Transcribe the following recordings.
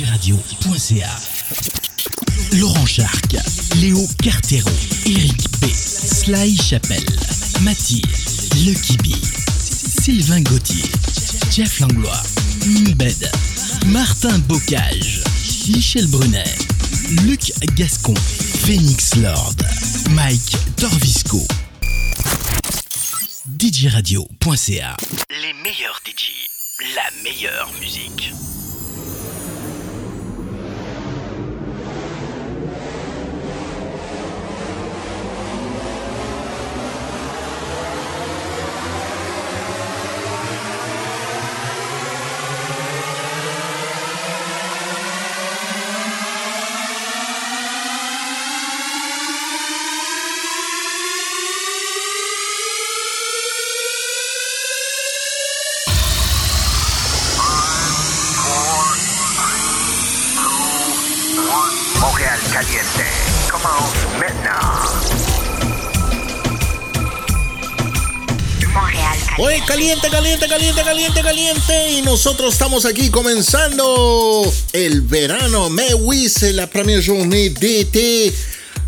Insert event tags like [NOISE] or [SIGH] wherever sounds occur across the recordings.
digiradio.ca. Laurent Charc, Léo Cartero, Eric B, Sly Chapelle, Mathilde, Lucky B, Sylvain Gauthier, Jeff Langlois, Mbed, Martin Bocage, Michel Brunet, Luc Gascon, Phoenix Lord, Mike Torvisco. DJRadio.ca Les meilleurs DJ, la meilleure musique. Oye, caliente, caliente, caliente, caliente, caliente. Y nosotros estamos aquí comenzando el verano. Mais oui, c'est la première journée d'été.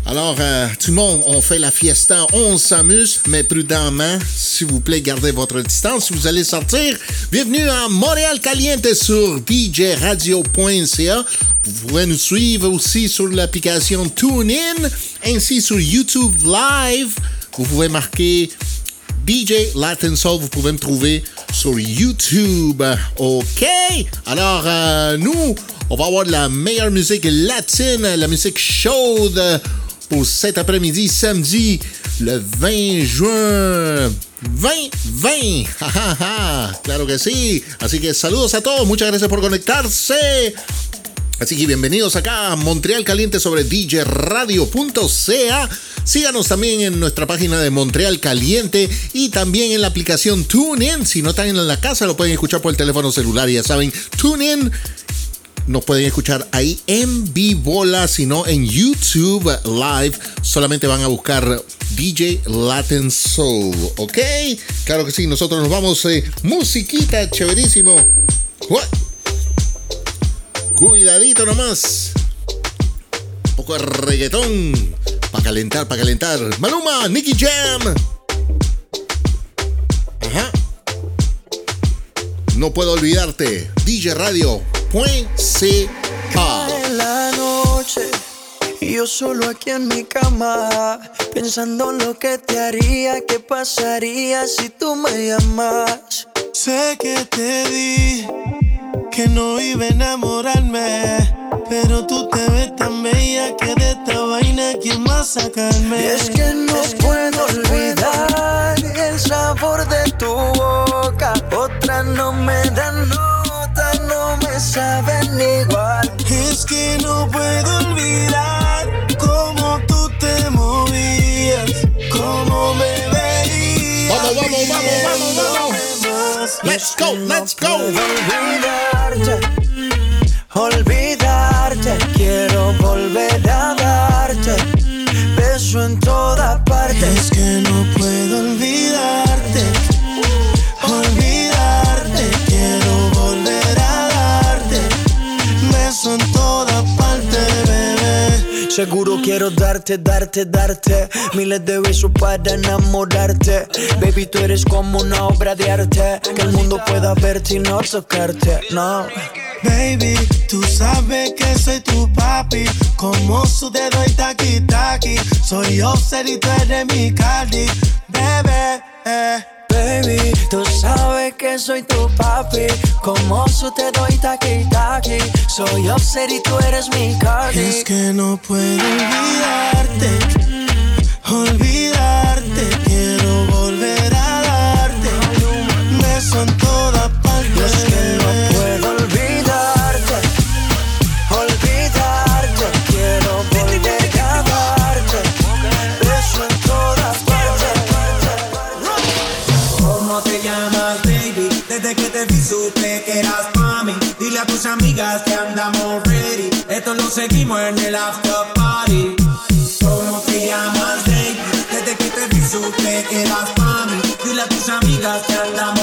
Alors, euh, tout le monde, on fait la fiesta, on s'amuse, mais prudemment, s'il vous plaît, gardez votre distance. Vous allez sortir, bienvenue à Montréal Caliente sur djradio.ca. Vous pouvez nous suivre aussi sur l'application TuneIn, ainsi sur YouTube Live. Vous pouvez marquer DJ Latin Soul, vous pouvez me trouver sur YouTube. OK? Alors, euh, nous, on va avoir de la meilleure musique latine, la musique chaude pour cet après-midi, samedi, le 20 juin. 2020. Ja, ja, ja. Claro que sí. Así que saludos a todos. Muchas gracias por conectarse. Así que bienvenidos acá a Montreal Caliente sobre djradio.ca. Síganos también en nuestra página de Montreal Caliente y también en la aplicación TuneIn. Si no están en la casa, lo pueden escuchar por el teléfono celular. Ya saben, TuneIn nos pueden escuchar ahí en vivola, sino en YouTube Live. Solamente van a buscar DJ Latin Soul, ¿ok? Claro que sí, nosotros nos vamos. Eh, musiquita, chéverísimo. What? Cuidadito nomás. Un poco de reggaetón. Para calentar, para calentar. Maluma, Nicky Jam. Ajá. No puedo olvidarte. DJ Radio. En la noche y yo solo aquí en mi cama pensando lo que te haría, qué pasaría si tú me llamas. Sé que te di que no iba a enamorarme, pero tú te ves tan bella que de esta vaina quién va a sacarme. Y es que no puedo olvidar el sabor de tu boca, otras no me dan nota, no me saben igual. Es que no puedo olvidar cómo tú te movías, cómo me veías. Vamos, vamos, vamos, vamos, vamos. Let's go, let's go. Olvidarte, olvidarte, quiero volver a darte beso en toda parte. Es que no puedo olvidarte, Seguro quiero darte, darte, darte miles de besos para enamorarte. Baby, tú eres como una obra de arte que el mundo pueda verte y no tocarte. No. Baby, tú sabes que soy tu papi. Como su dedo y taqui taqui. Soy Offset y tú eres mi Cardi. Bebé, eh. Baby, tú sabes que soy tu papi. Como su te doy taqui taqui. Soy Offset y tú eres mi Cardi. Es que no puedo olvidarte. Olvidarte. Quiero volver a darte. Beso en toda parte. Tus amigas que andamos ready. Esto lo seguimos en el after party. ¿Cómo te llamas, baby? Desde que te vi supe que eras mami. Dile a tus amigas que andamos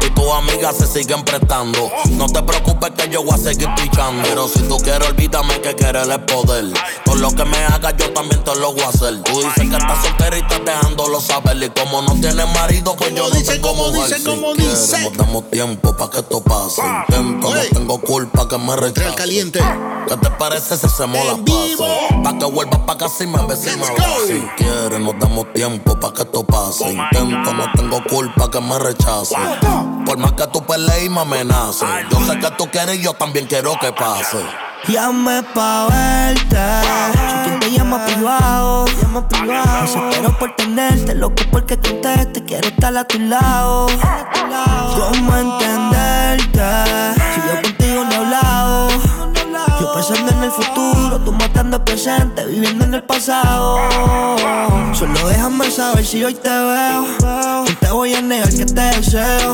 Tus amigas se siguen prestando. No te preocupes que yo voy a seguir pichando. Pero si tú quieres, olvídame que quieres el poder. Todo lo que me hagas, yo también te lo voy a hacer. Tú dices que estás soltera y estás dejándolo saber. Y como no tienes marido, pues yo no dice, como mujer. dice, como si dice. quieres, nos damos tiempo para que esto pase. Intento, Oye. no tengo culpa que me Real rechace. caliente. ¿Qué te parece si hacemos la pase? Pa' que vuelvas pa' casa y me beses y me. Si quieres, nos damos tiempo pa' que esto pase. Intento, no tengo culpa que me rechace. Por más que tú pelees y me amenaces. Yo sé que tú quieres y yo también quiero que pase. Llame pa' verte. Si te llama privado, llama privado. Desespero por tenerte, loco porque conteste. Quiero estar a tu lado. ¿Cómo entenderte? Si yo contigo no he hablado. Yo pensando en el futuro, tú matando el presente, viviendo en el pasado. Solo déjame saber si hoy te veo. Voy a negar que te deseo.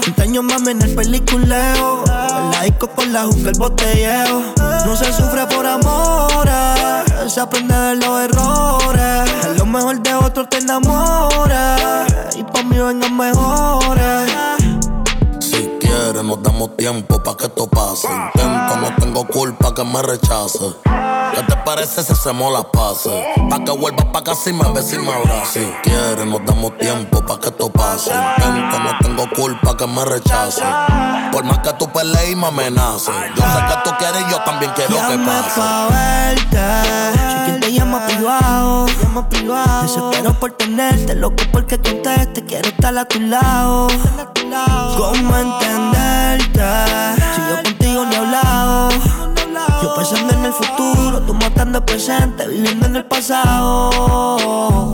30 años mami en el peliculeo. La disco con la juca, el botelleo. No se sufre por amores, se aprende de los errores. A lo mejor de otro te enamoras. Y pa' mí vengan mejores. Quieres, nos damos tiempo pa' que esto pase. Intento, no tengo culpa que me rechace. ¿Qué te parece si hacemos las paces? Pa' que vuelvas pa' casa y me beses y me abraces. Si quieres, nos damos tiempo pa' que esto pase. Intento, no tengo culpa que me rechace. Por más que tú pelees y me amenaces. Yo sé que tú quieres y yo también quiero que pase. pa' verte. Te llama privado, llama privado. Desespero por tenerte, loco porque conteste. Quiero estar a tu lado. ¿Cómo entenderte? Si yo contigo no he hablado. Yo pensando en el futuro, tú matando el presente, viviendo en el pasado.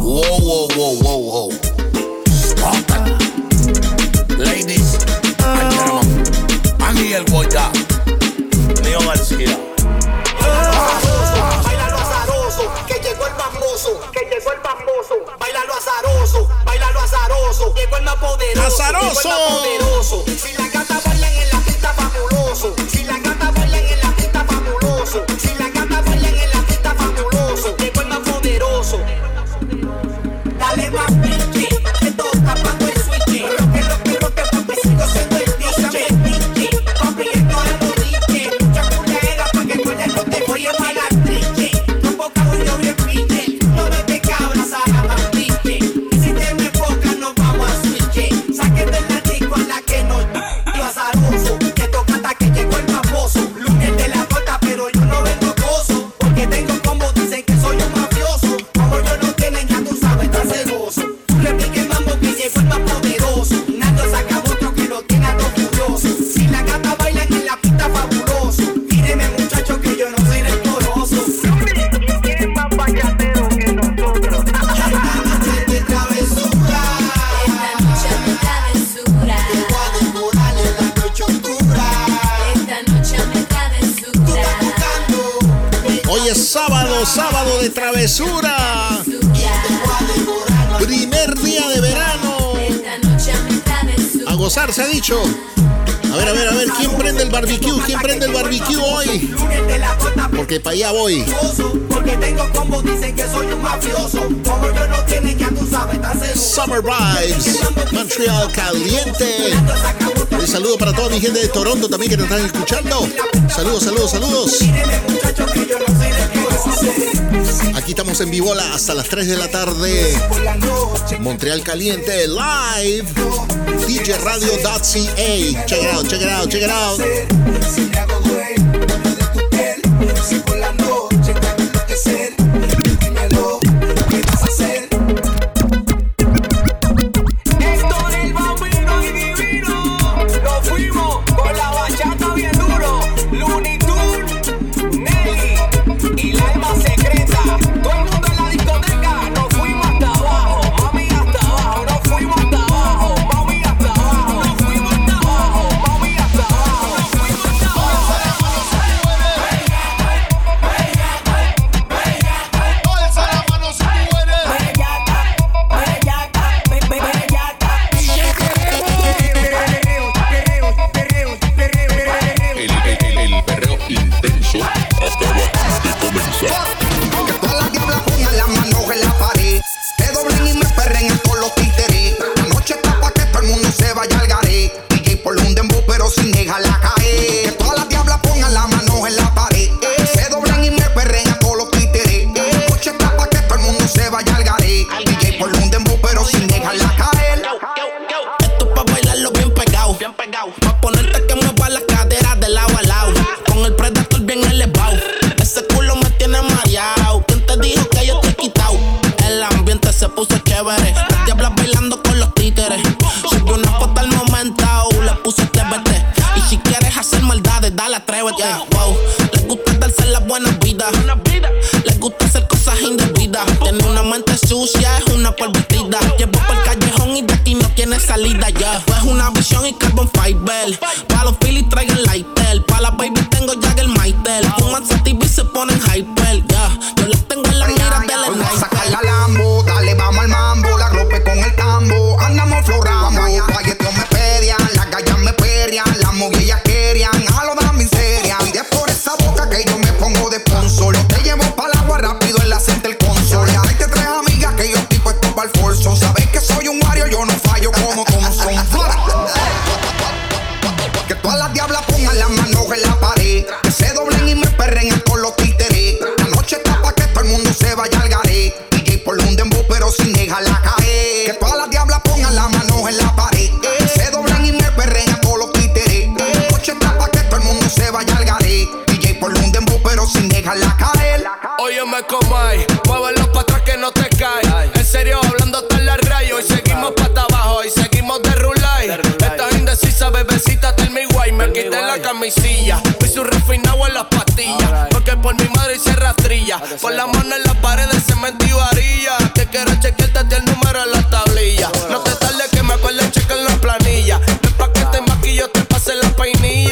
Wow, wow, wow, wow, wow. Ladies allá voy. Porque tengo combo, dicen que soy un mafioso. Como yo no tienen, ya tú sabes, Summer Vibes, Montreal caliente. Un saludo para toda mi gente de Toronto también que nos están escuchando. Saludos, saludos, saludos. Aquí estamos en Vivola hasta las 3 de la tarde. Montreal Caliente Live. DJRadio.ca. Check it out, check it out, check it out. guay. Muévelo para atrás que no te cae. En serio, hablando hasta la rayo. Y seguimos pata abajo y seguimos de rulay. Estás indecisa, bebecita, tell me guay. Me quité la camisilla. Y su refinado en las pastillas. Porque por mi madre hice rastrilla. Por la mano en las paredes, cemento y varilla. Que quiero chequearte el número en la tablilla. No te tardes que me acuerdo checar la planilla. No es pa' que te maquillo, te pase la peinilla.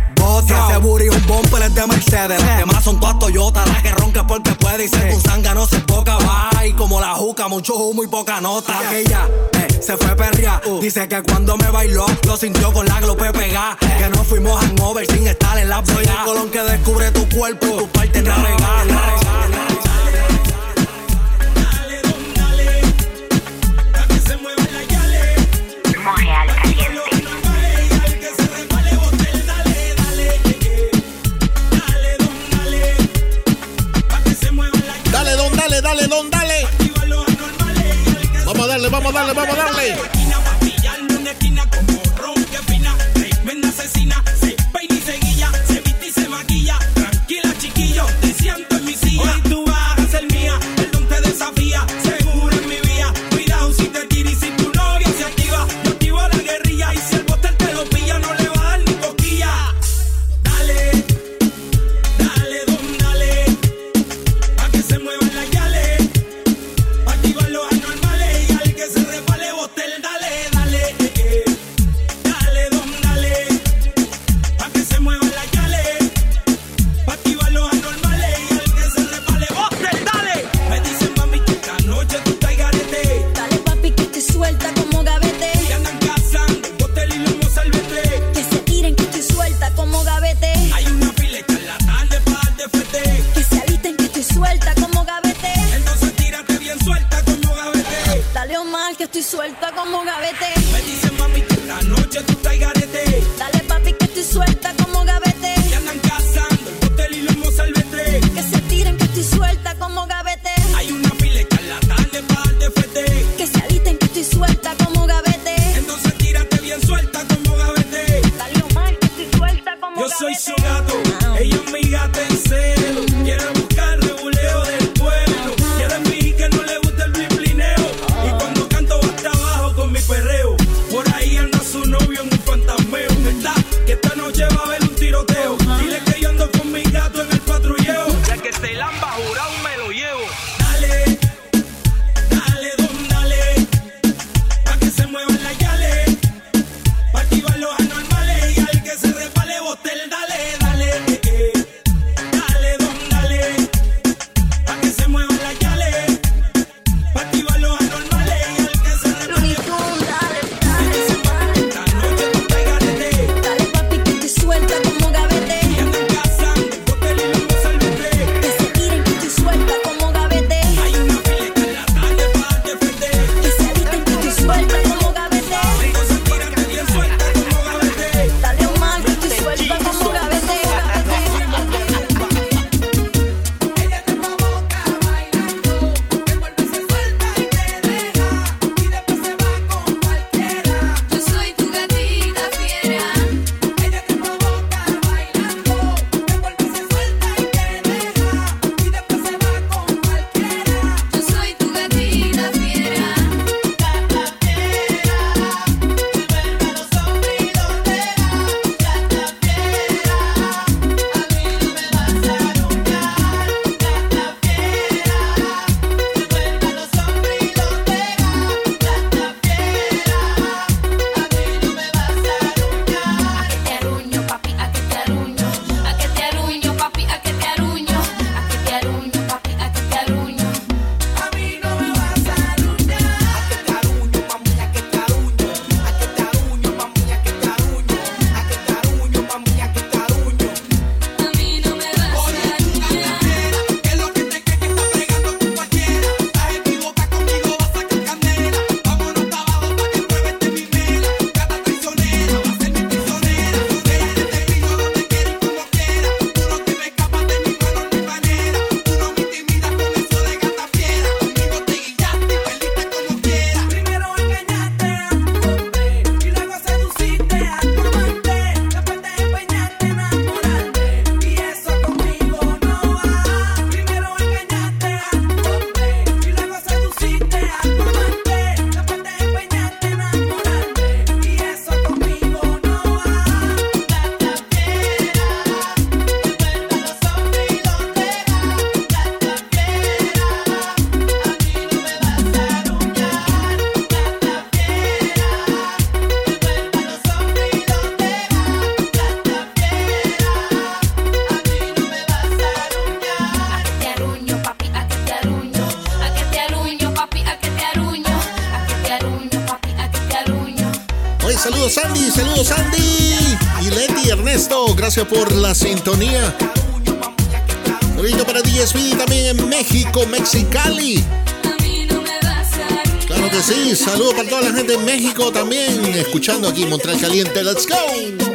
bote. Ese booty un bumper es de Mercedes. Las demás son todas Toyota. La que ronca porque puede y se con sanga no se poca. y como la juca, mucho humo y poca nota. Aquella, eh, se fue perria. Uh. Dice que cuando me bailó, lo sintió con la glope pegada. Que no fuimos hangover sin estar en la el colón que descubre tu cuerpo y tu parte navegada. vamos a darle, vamos a darle. Vas a ser estoy suelta como gavete. Me dicen mami que esta noche tú estás garete. Dale papi que estoy suelta como gavete. Que andan cazando el hotel y los salvete. Que se tiren que estoy suelta como gavete. Hay una pile que la tarde para el defete. Que se aliten que estoy suelta como gavete. Entonces tírate bien suelta como gavete. Salió mal que estoy suelta como Yo gavete. Yo soy su gato, ellos mi gata México también, escuchando aquí Montreal Caliente. ¡Let's go!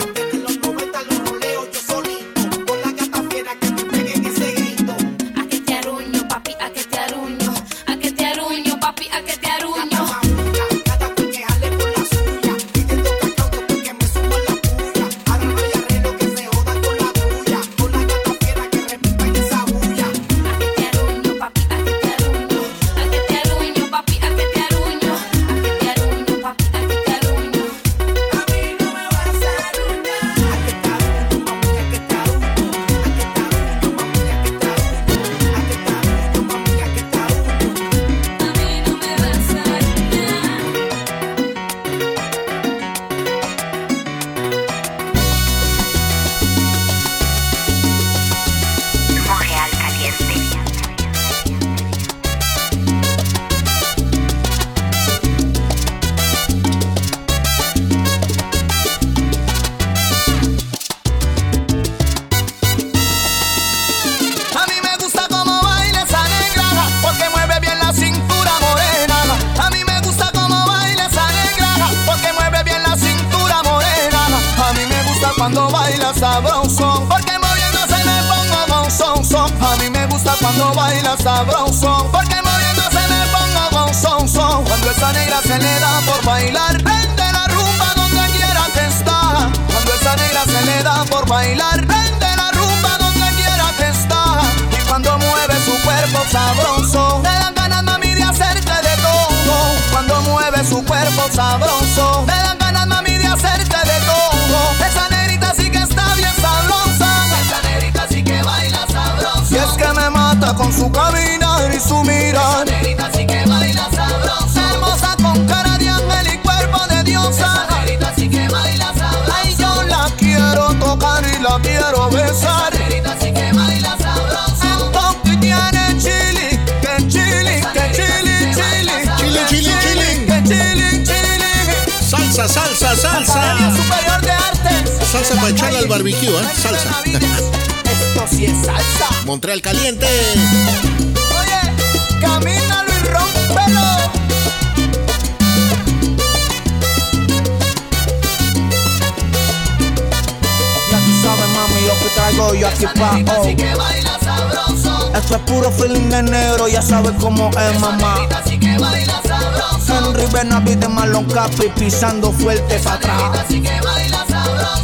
pisando fuerte atrás.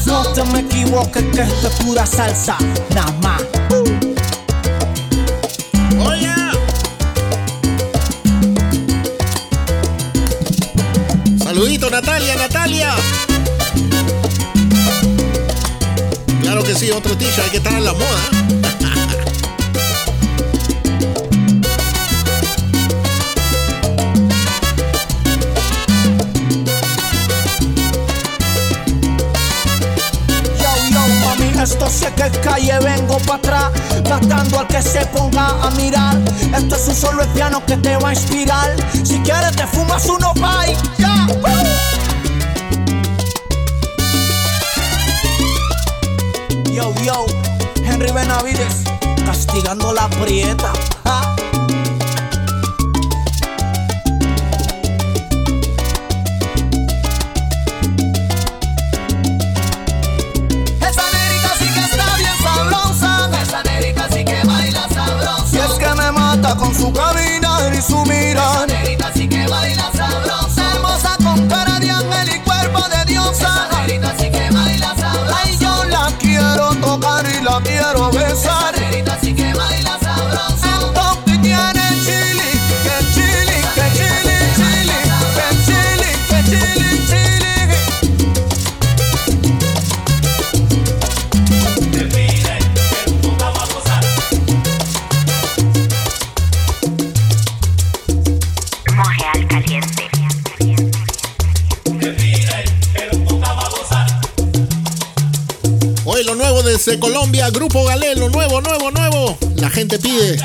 No te me equivoques que esto es pura salsa, nada más. Saludito Natalia, Natalia. Claro que sí, otro t-shirt que estar en la moda. ¿eh? Esto sí que el calle vengo para atrás, matando al que se ponga a mirar. Esto es un solo el piano que te va a inspirar. Si quieres te fumas uno bye, ya. Yo, yo, Henry Benavides, castigando la prieta. nuevo, nuevo, nuevo. La gente pide.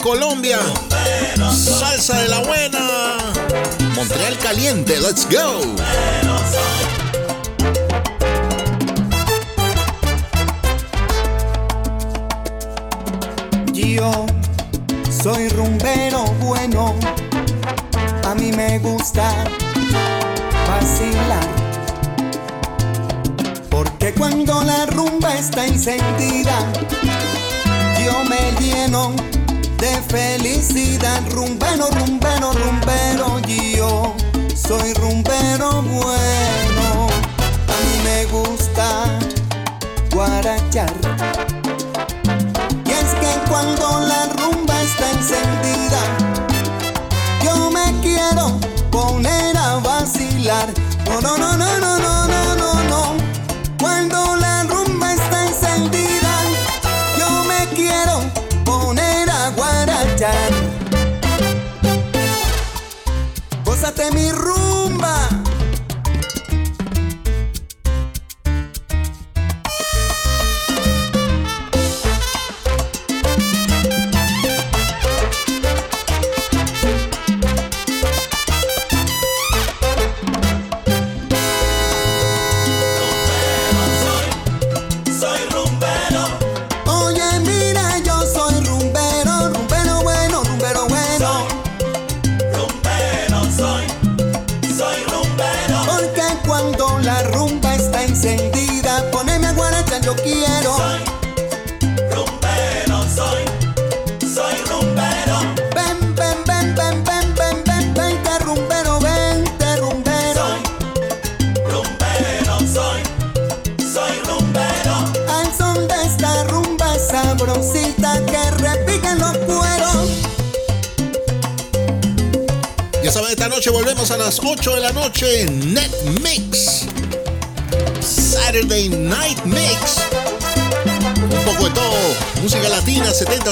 Colón guarachar. Y es que cuando la rumba está encendida, yo me quiero poner a vacilar. No, no, no, no, no, no, no, no, no. Cuando la rumba está encendida, yo me quiero poner a guarachar. Gózate mi rumba.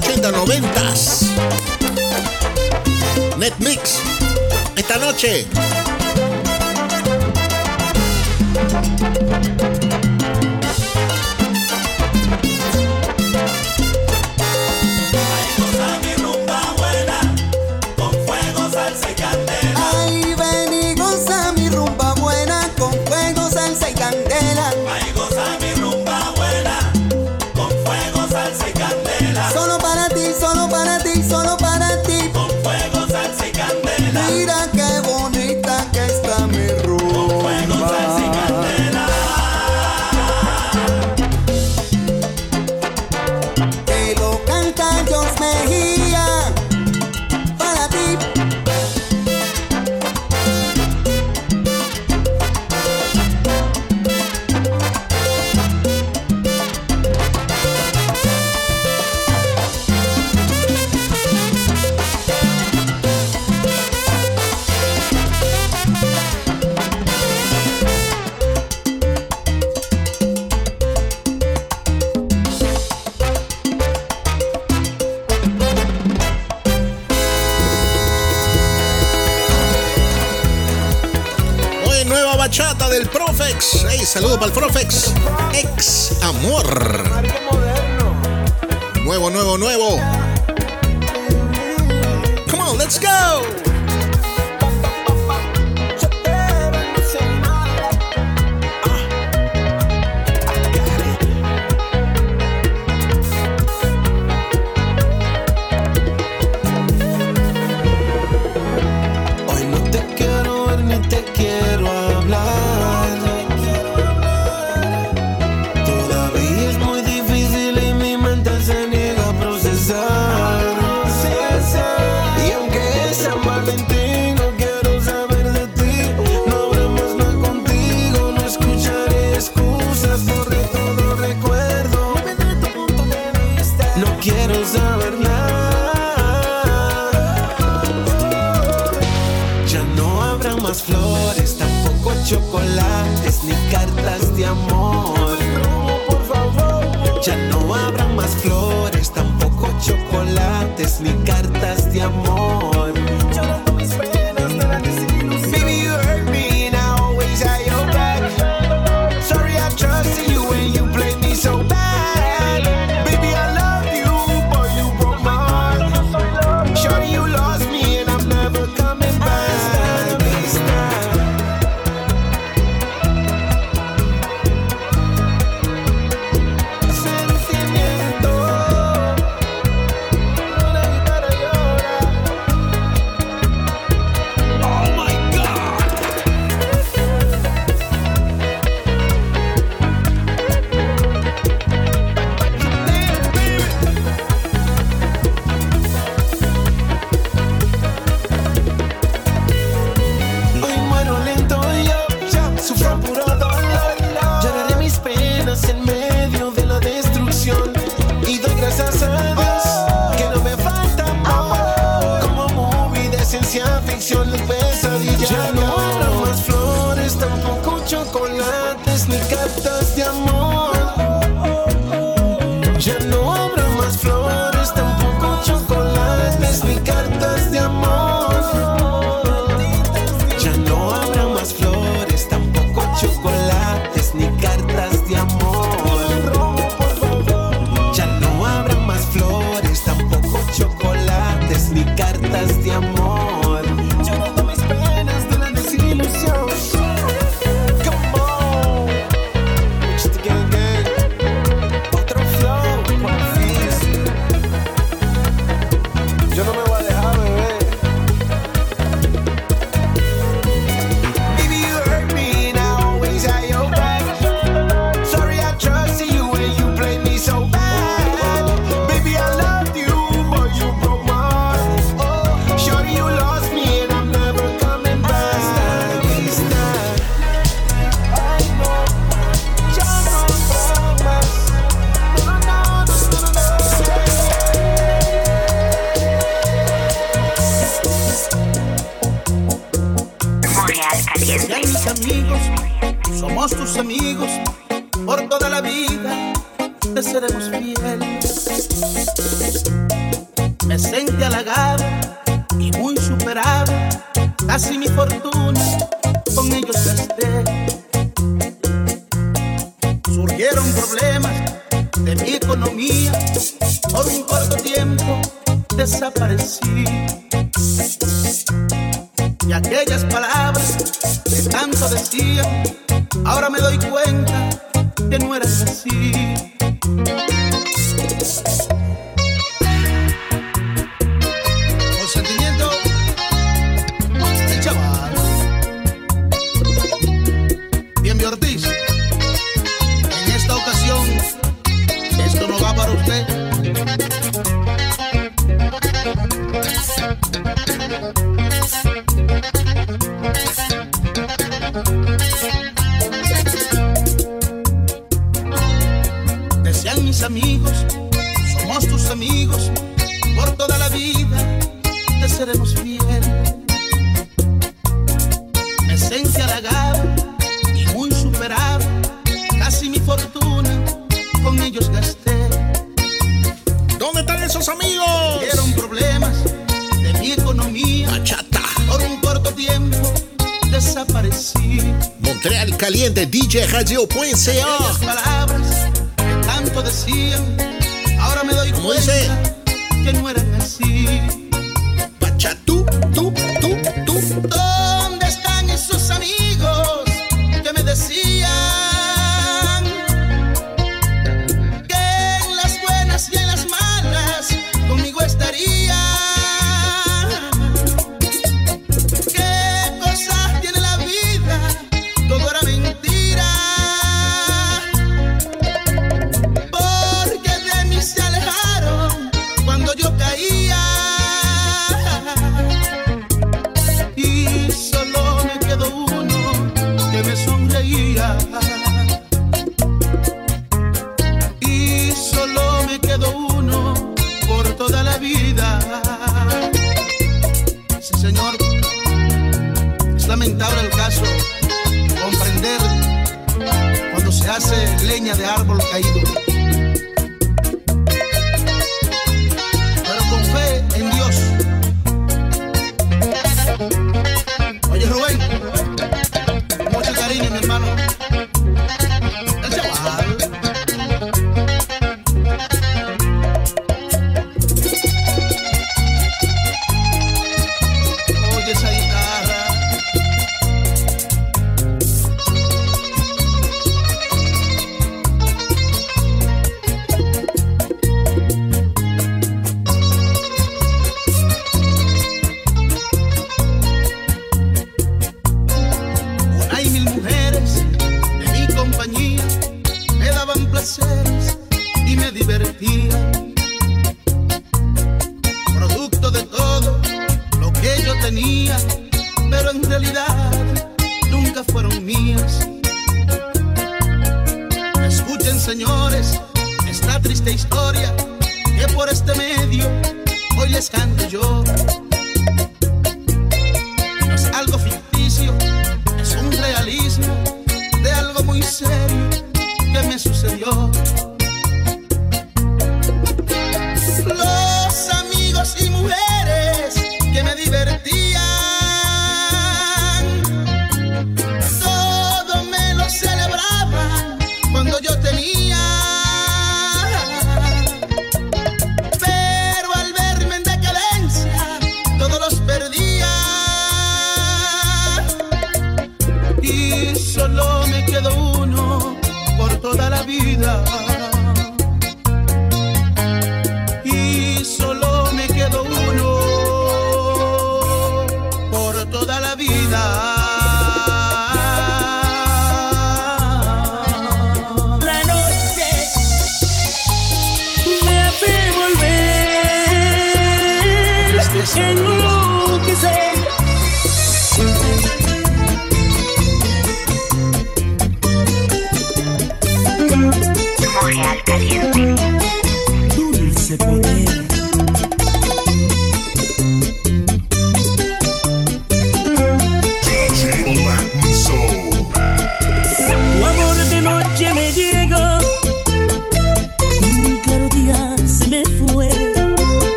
70, 80, 90. Netmix. Esta noche.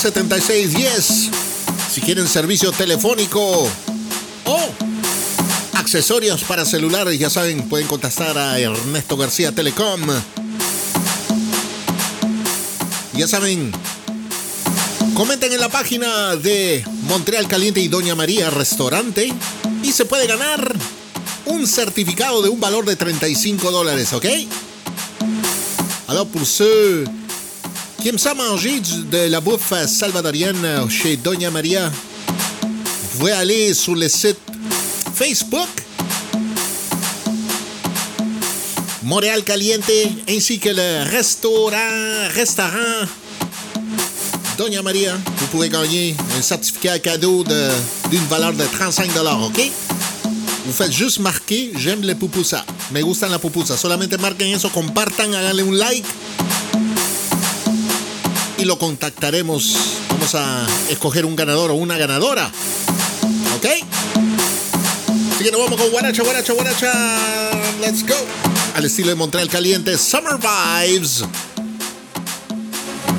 514-812-7610. Si quieren servicio telefónico o accesorios para celulares, ya saben, pueden contactar a Ernesto García Telecom. Ya saben, comenten en la página de Montreal Caliente y Doña María Restaurante y se puede ganar un certificado de un valor de 35 dólares, ¿ok? Alors pour ceux qui aime ça manger de la bouffe salvadorienne euh, chez Doña Maria, vous pouvez aller sur le site Facebook Montréal Caliente ainsi que le restaurant restaurant Doña Maria. Vous pouvez gagner un certificat à cadeau d'une valeur de 35 OK? Vous faites juste marquer j'aime les pupusas. Me gustan la pupusa. Solamente marquen eso, compartan, háganle un like y lo contactaremos. Vamos a escoger un ganador o una ganadora. ¿Ok? Así que nos vamos con Guaracha, Guaracha, Guaracha. Let's go. Al estilo de Montreal Caliente, Summer Vibes.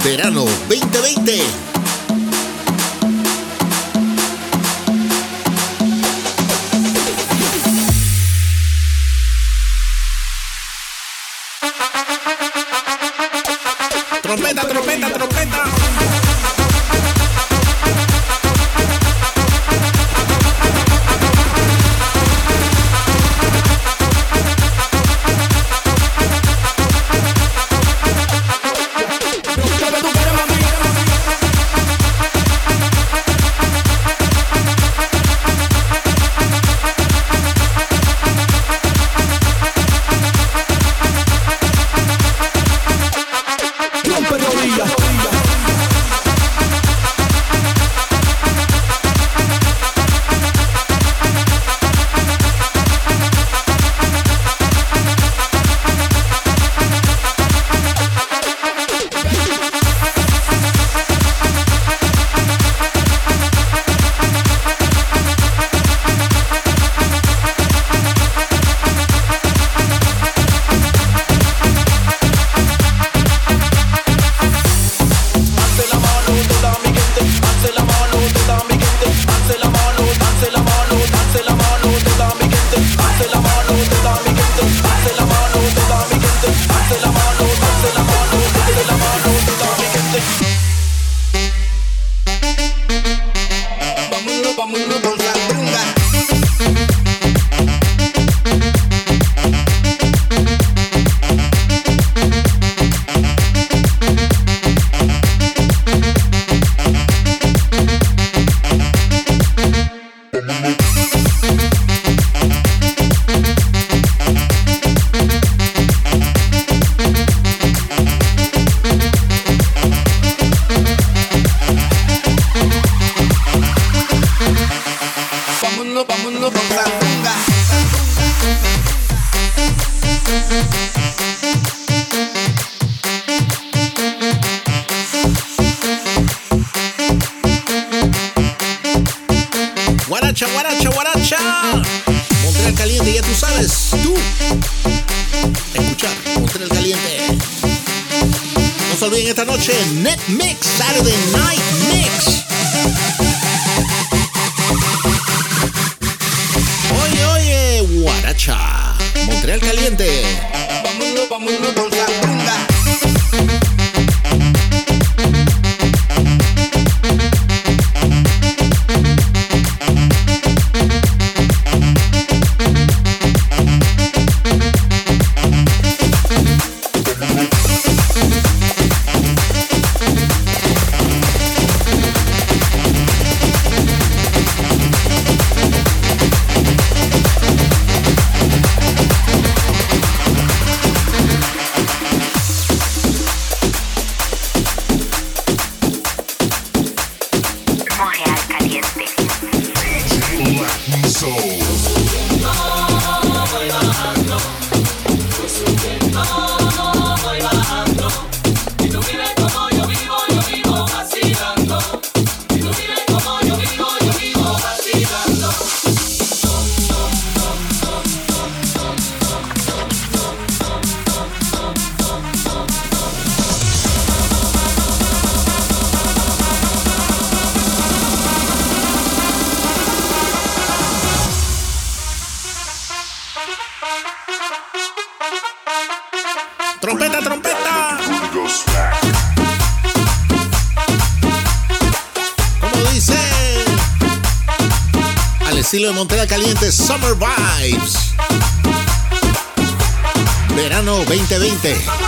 Verano 2020. Summer Vibes. Verano 2020.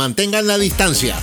Mantengan la distancia.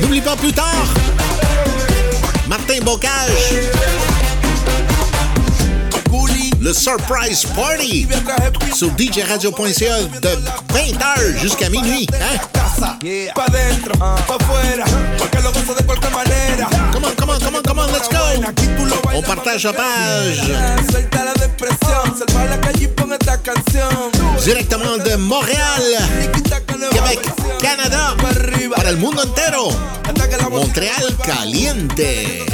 N'oublie pas plus tard, Martin Bocage. Le Surprise Party sur djradio.ca de 20h jusqu'à minuit. Comment, comment, comment, comment, let's go! On partage la page. Directement de Montréal. Quebec, Canadá, para el mundo entero. Montreal caliente.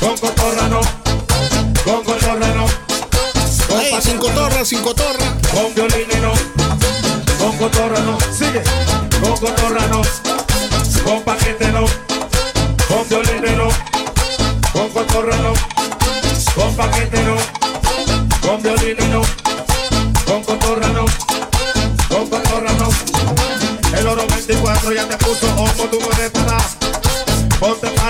con cotorra no, con cotorra no. Con Ey, sin cotorra, sin cotorra. Con violines no, con cotorra no. Sigue, con cotorra no, con paquete no, con violines no, con cotorra no, con paquete no, con violines no, con cotorra no, con cotorra no. El oro 24 ya te puso ojo, tú no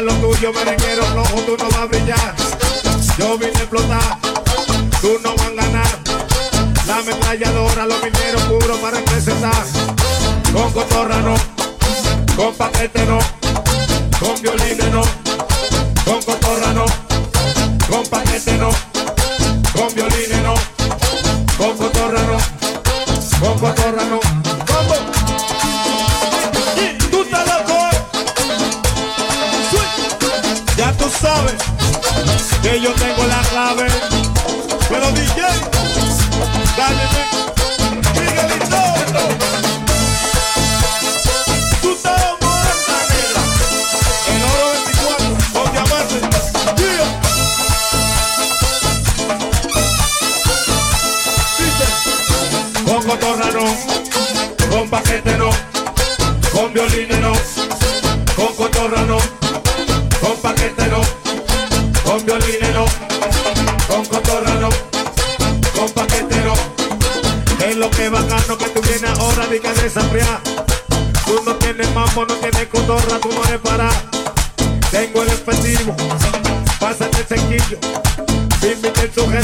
lo tuyo, merenguero flojo, tú no vas a brillar. Yo vine a explotar, tú no vas a ganar. La ametralladora, los mineros puros para representar. Con cotorra no, con paquete no, con violines no.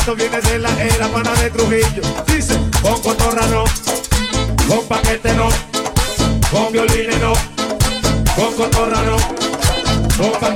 esto viene de la era pana de Trujillo. Dice, con cotorra no, con paquete no, con violines no, con cotorra no, con paquete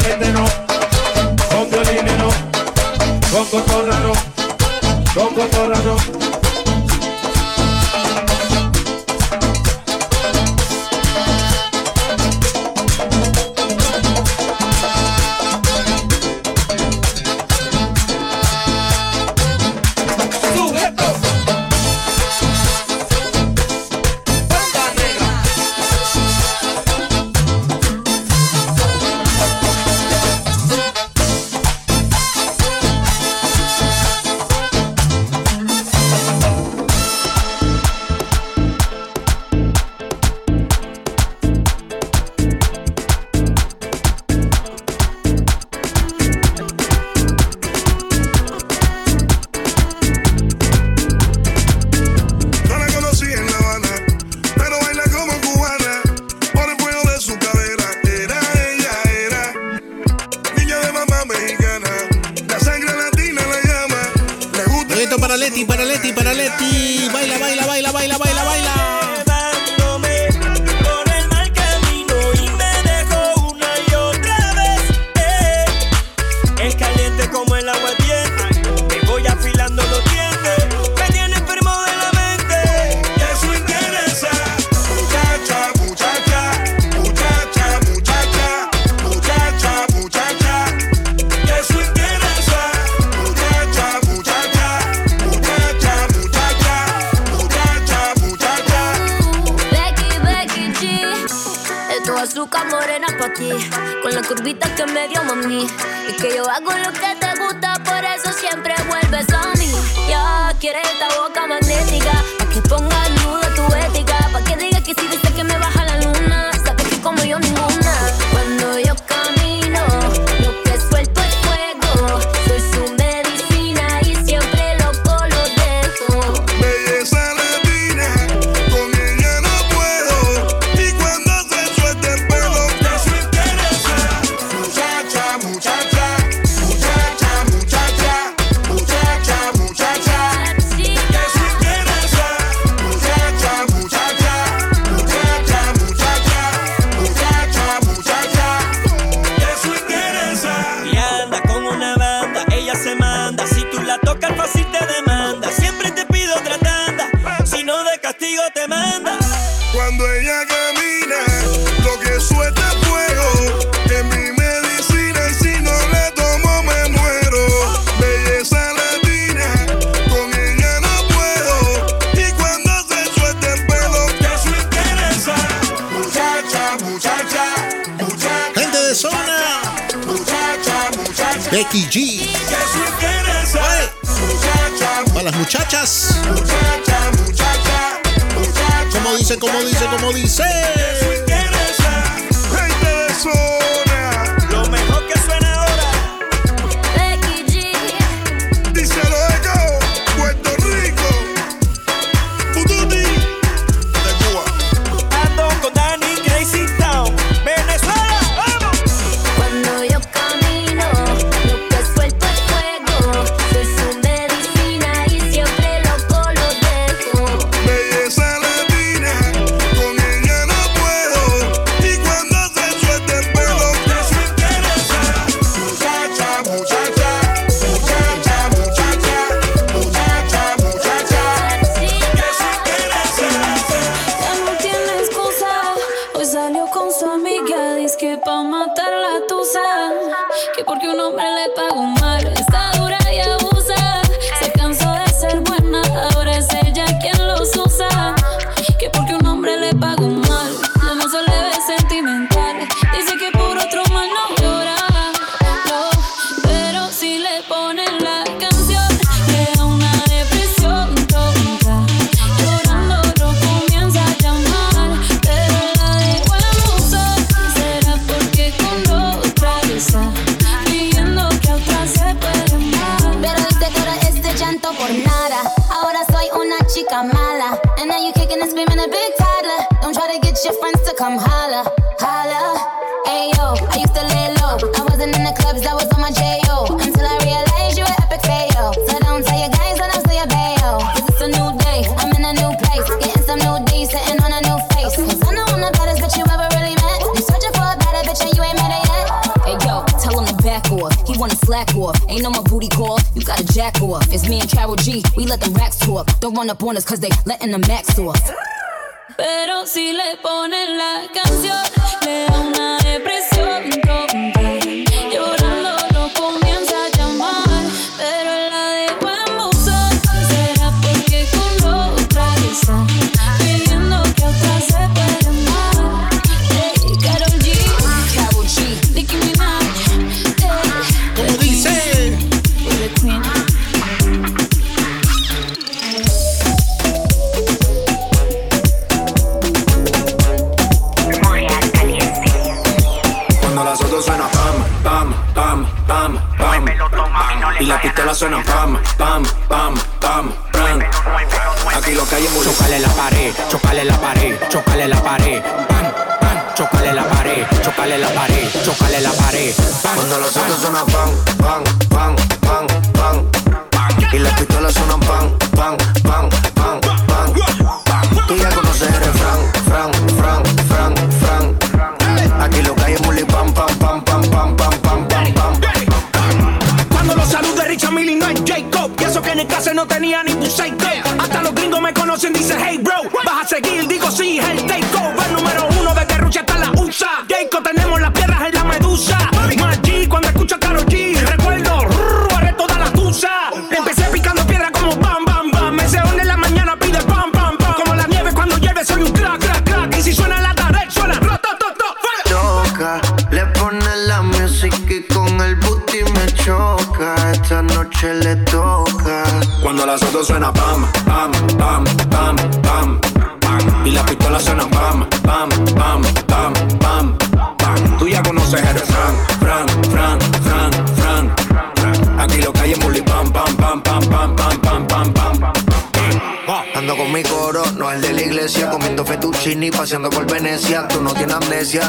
muchacha, muchacha, muchacha. Como dice, como dice, como dice.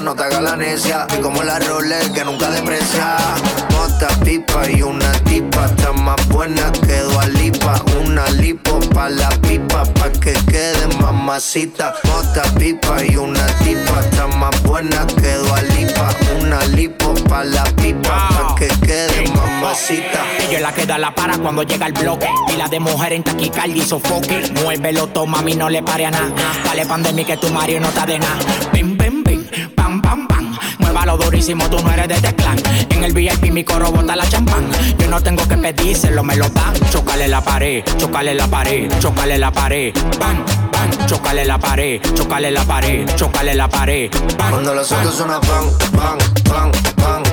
No te hagas la necia. Y como la Rolex que nunca deprecia. Mota, pipa y una tipa, está más buena que Lipa. Una lipo pa' la pipa, pa' que quede mamacita. Mota, pipa y una tipa, está más buena que Lipa. Una lipo pa' la pipa, pa' que quede mamacita. Ella es la que da la para cuando llega el bloque. Y la de mujer en taquicardia y sofoque. Muévelo, toma, a mí no le pare a nada. Dale pan de mí que tu Mario no está de nada. Pam, pam, pam. Muévalo durísimo, tú no eres de este clan. En el VIP mi coro bota la champán. Yo no tengo que pedírselo, me lo dan. Chocale la pared, chocale la pared, chocale la pared. Bam, bam, chocale la pared, chocale la pared, chocale la pared. Bam, Cuando bam. autos suenan pan, pan, pan, pan,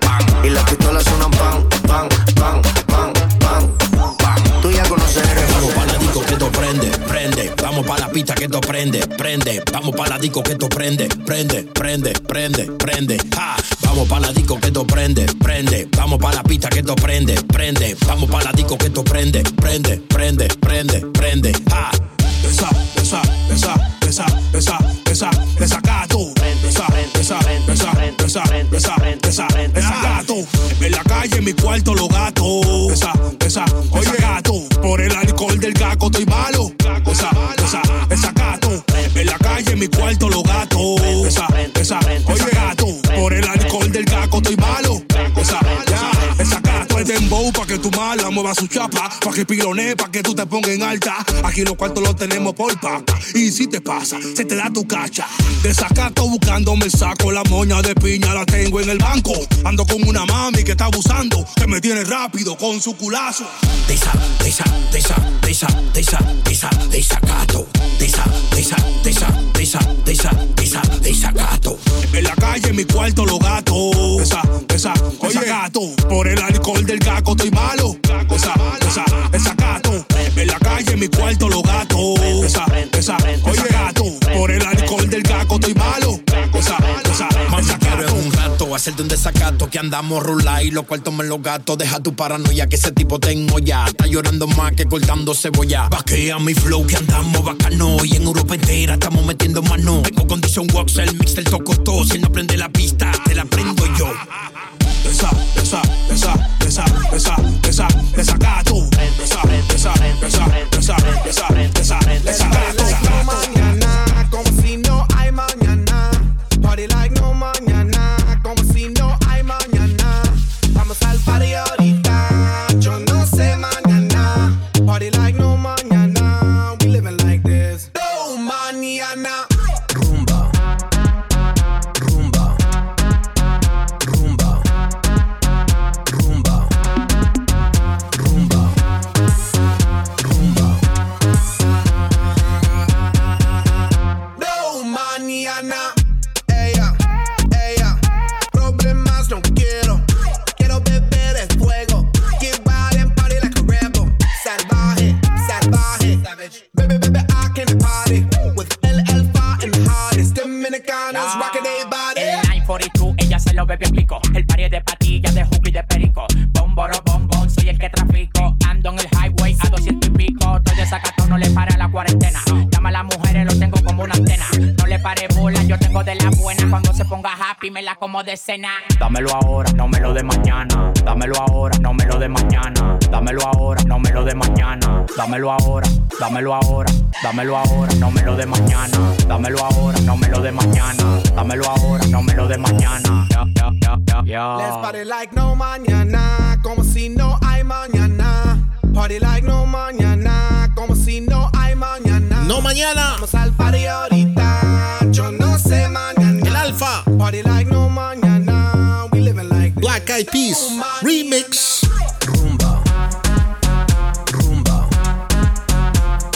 pan. Y las pistolas suenan pan, pan, pan, pan, pan. Tú ya conoces el disco que prende, prende. Vamos pa' la pista que esto prende, prende. Vamos pa' la disco que esto prende, prende, prende, prende, prende. Ja. Vamos pa' la disco que esto prende, prende. Vamos pa' la pista que esto prende, prende. Vamos pa' la disco que esto prende, prende, prende, prende, prende. Ja. Esa, esa, esa, esa, esa, esa, esa gato. Esa, esa, esa, esa, esa, esa, esa gato. En la calle, en mi cuarto, los gatos. Esa, esa, oye gato. Por el alcohol del gato estoy malo. Cuarto, los gatos. Esa, esa, oye gato. Por el alcohol del gato estoy malo. Esa, ya, esa gato es dembow pa' que tu mala mueva su chapa. Pa' que pilone, pa' que tú te pongas en alta. Aquí los cuartos los tenemos por paca. Y si te pasa, se te da tu cacha. Desacato buscando me saco la moña de piña, la tengo en el banco. Ando con una mami que está abusando, que me tiene rápido con su culazo. Desa, desa, desa, desa, desa, desa, desacato. Desa, desa, desa, desa, desa, desa, desacato. En la calle, en mi cuarto, los gatos. Esa, esa, oye gato. Por el alcohol del gato estoy malo. Esa, esa, esa gato. En la calle, en mi cuarto, los gatos. Esa, esa, oye gato. Por el alcohol del gato estoy malo. Esa, esa, quiero en un rato hacerte un desacato que andamos rula y los cuartos me los gatos. Deja tu paranoia que ese tipo tengo ya. Está llorando más que cortando cebolla. Vaquea mi flow que andamos bacano. Y en Europa entera estamos metiendo mano. Tengo condition wax, el mix del tocotó. Si no prende la pista, te la prendo yo. Esa, esa, besa, besa, desacato. Besa, besa, besa, besa, besa, desacato. 42, ella se lo bebió explico. El pari de patillas, de jugo y de perico. Bomboro, bombón, soy el que trafico. Ando en el highway a 200 y pico. Estoy de sacato, no le para la cuarentena. Llama a las mujeres, lo tengo como una antena. No le pare yo tengo de la buena. Cuando se ponga happy, me la como de cena. Dámelo ahora, no me lo de mañana. Dámelo ahora, no me lo de mañana. Dámelo ahora, no me lo de mañana. Dámelo ahora, dámelo ahora, dámelo ahora, no me lo de mañana. Dámelo ahora, no me lo de mañana. Dámelo ahora, no me lo de mañana. Ya, ya, ya, ya, ya. Let's party like no mañana, como si no hay mañana. Party like no mañana, como si no hay mañana. No mañana. Vamos al party ahorita, mañana. El Alfa. Party like no mañana, we living like Black Eyed Peas Remix. Rumba. Rumba.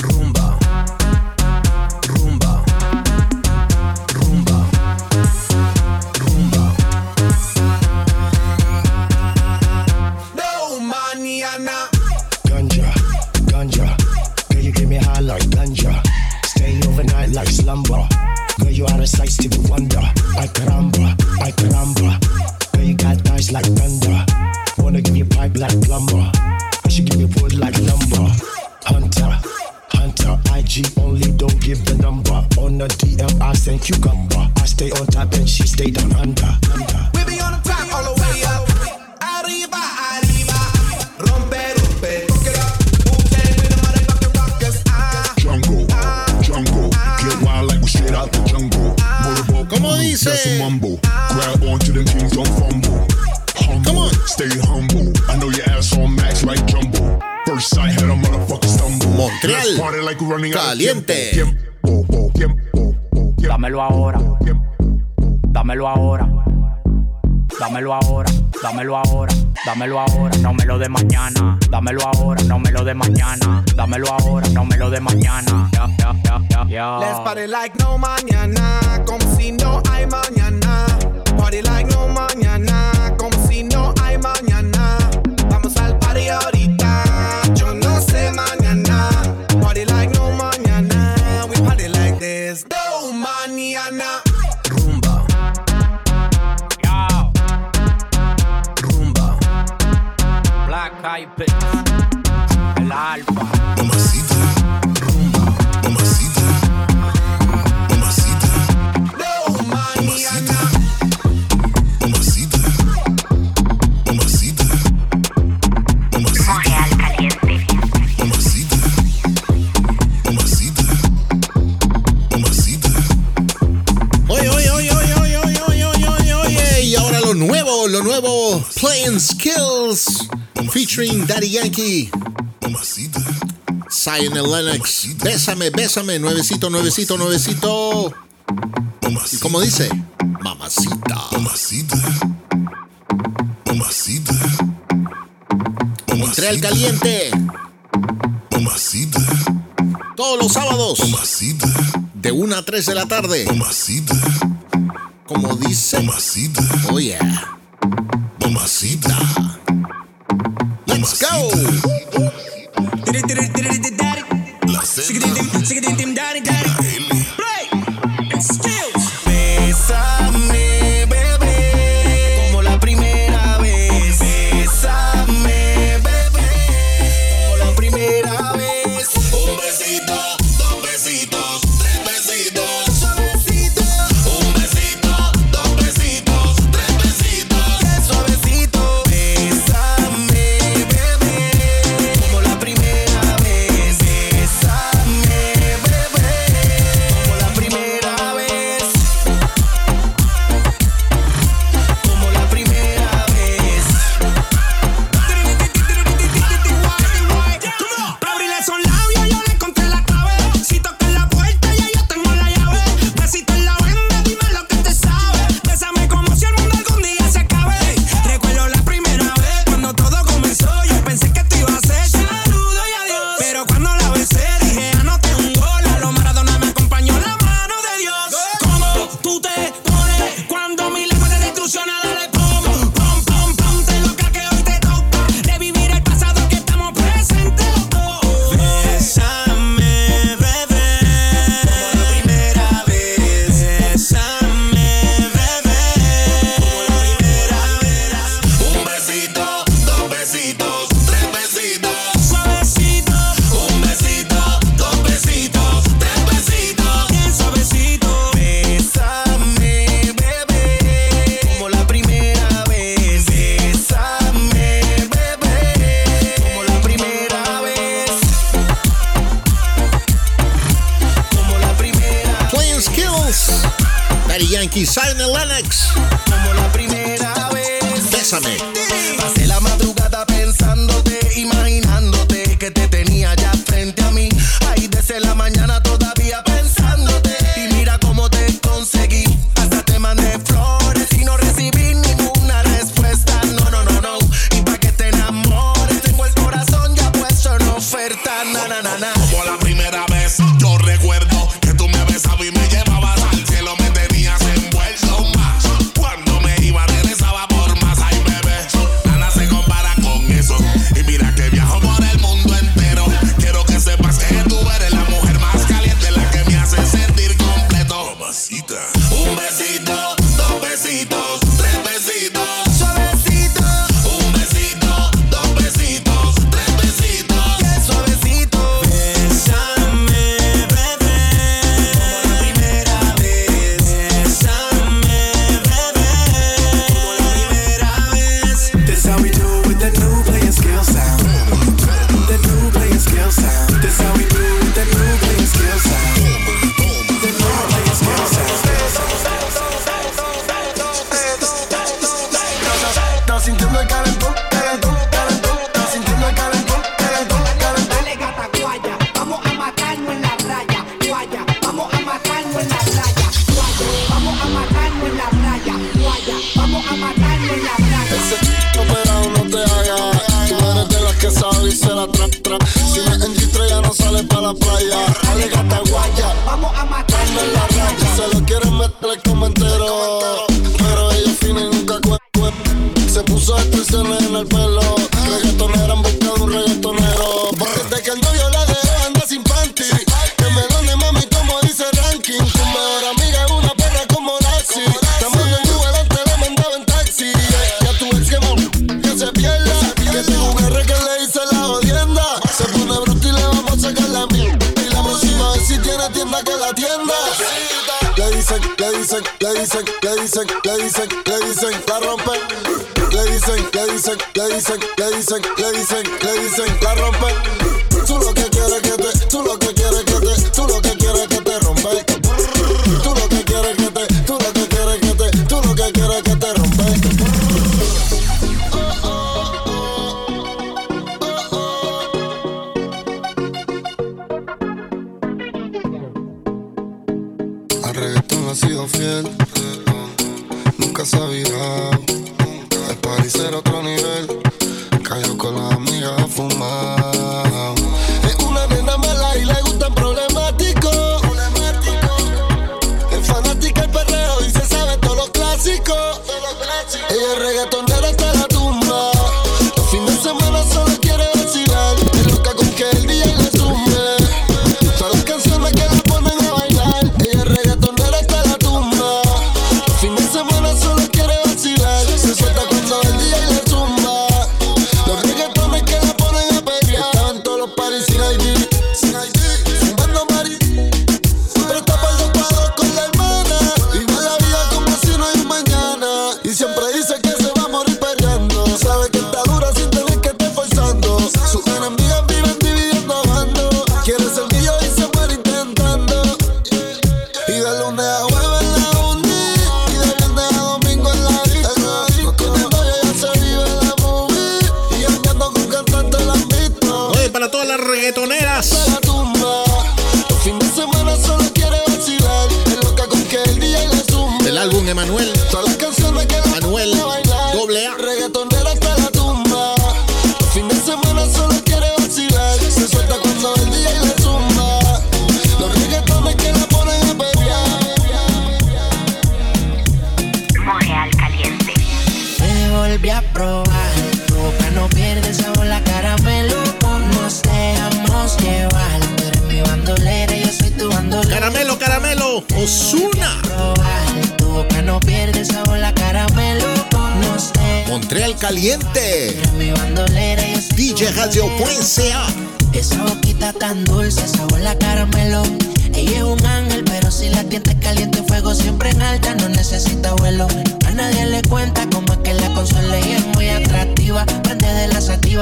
Rumba. Rumba. Rumba. Rumba. No mañana. Ganja, ganja. Girl, you give me high like ganja. Stay overnight like slumber. Girl, you are a sight, to be wonder. Ay caramba, ay caramba. Girl, you got eyes like thunder. Wanna give you pipe like plumber. I should give you wood like lumber. Hunter, hunter. IG only, don't give the number. On the DM, I send cucumber. I stay on top and she stay down under. We be on the top all the way up. Motorboat, ¿Cómo a mumble. Grab onto them things, don't fumble. Humble, Come on, stay humble. I know your ass on max like jumbo. First sight had a motherfucker stumble. Montreal, Let's party like we're running out of caliente. tiempo. Tiempo, tiempo, tiempo. Dámelo ahora. Dámelo ahora. Dámelo ahora, dámelo ahora, dámelo ahora, no me lo de mañana. Dámelo ahora, no me lo de mañana. Dámelo ahora, no me lo de mañana. Ya, ya, ya. Let's party like no mañana, como si no hay mañana. Party like no mañana, como si no hay mañana. Peas. El Alfa. Montreal caliente. Oye, oye, oye, oye, oye, oye, oye, oye, oye, oye. Y ahora lo nuevo, lo nuevo. Playing Skills. Featuring Daddy Yankee. Zion and Lennox. Bésame, bésame. Nuevecito, nuevecito, nuevecito. Y como dice, mamacita. Mamacita. Mamacita. Montreal caliente. Mamacita. Todos los sábados. Mamacita. De 1 a 3 de la tarde. Mamacita. Como dice. Mamacita. Oh yeah. Mamacita. Let's go.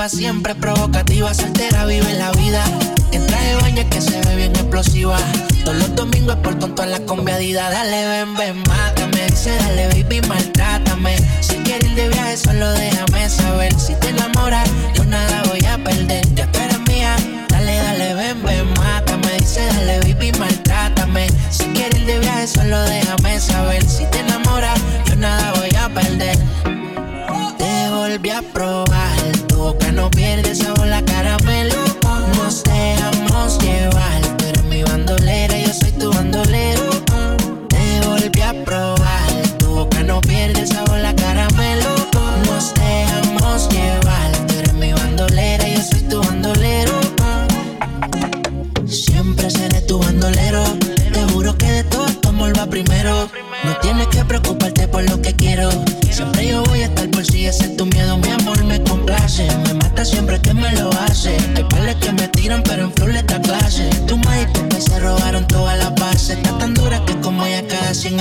Siempre provocativa, soltera, vive la vida. En traje baño que se ve bien explosiva. Todos los domingos por tonto a la conviadida. Dale, ven, ven, mátame. Dice, dale, baby, maltrátame. Si quieres ir de viaje, solo déjame saber. Si te enamoras, yo nada voy a perder. Ya tú eres mía. Dale, dale, ven, ven, mátame. Dice, dale, baby, maltrátame. Si quieres ir de viaje, solo déjame saber. Si te enamoras, yo nada voy a perder. Te volví a probar, no pierde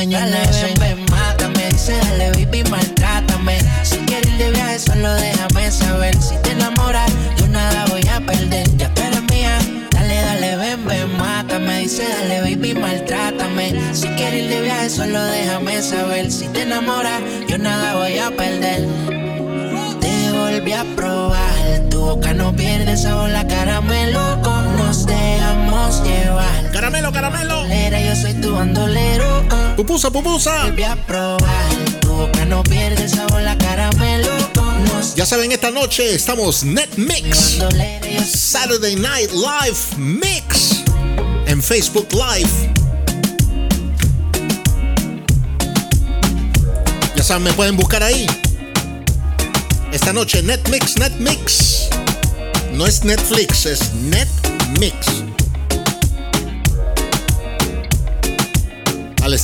cada 100 años nace. Ven, ven, mátame. Dice, dale, baby, maltrátame. Si quieres ir de viaje, solo déjame saber. Si te enamoras, yo nada voy a perder. Ya tú eres mía. Dale, dale, ven, ven, mátame. Dice, dale, baby, maltrátame. Si quieres ir de viaje, solo déjame saber. Si te enamoras, yo nada voy a perder. Te volví a probar. Tu boca no pierde sabor, la caramelo. Con nos dejamos llevar. Caramelo, caramelo. Bandolera, yo soy tu bandolero. Pupusa, pupusa. Volví a probar. Tu boca no pierde sabor, la caramelo. Con nos Ya saben, esta noche estamos Net Mix. Saturday Night Live Mix. En Facebook Live. Ya saben, me pueden buscar ahí. Esta noche Net Mix, Net Mix. No es Netflix, es Net Mix.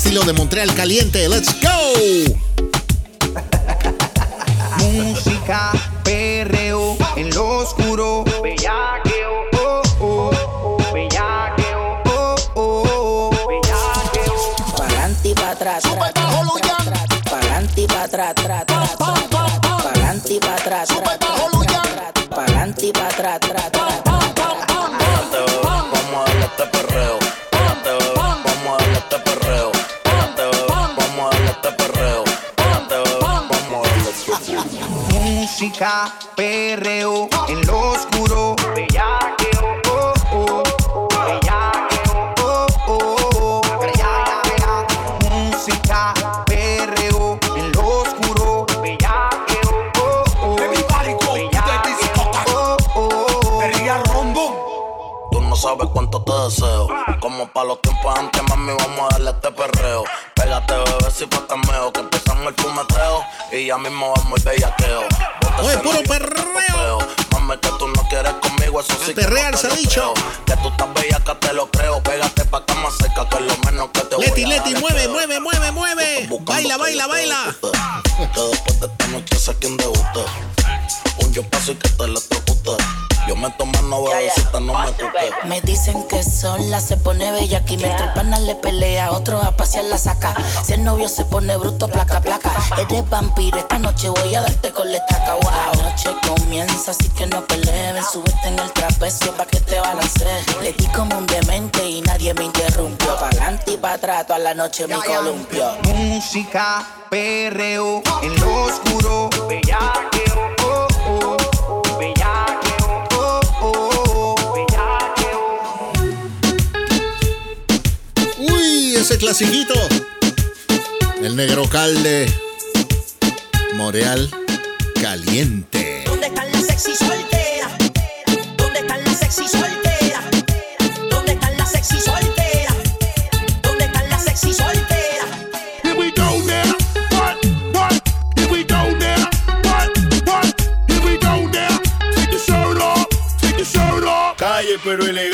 Estilo de Montreal Caliente. Let's go. [LAUGHS] Música, perreo, en lo oscuro. Sola se pone bella aquí mientras el pana le pelea, otro a pasear la saca. Si el novio se pone bruto, placa, placa. Eres vampiro, esta noche voy a darte con la estaca. Wow, la noche comienza, así que no peleen. Súbete en el trapecio pa' que te balancees. Le di como un demente y nadie me interrumpió. Pa'lante y pa' atrás, toda la noche me columpio. Música, perreo, en lo oscuro. Bellaqueo, ese clasiquito. El negro calde. Moreal caliente. ¿Dónde están las sexy solteras? ¿Dónde están las sexy solteras? ¿Dónde están las sexy solteras? ¿Dónde están las sexy solteras? Here we go now. What? What? Here we go now. What? What? Here we go now. Take your shirt off. Take your shirt off. Calle pero elegante,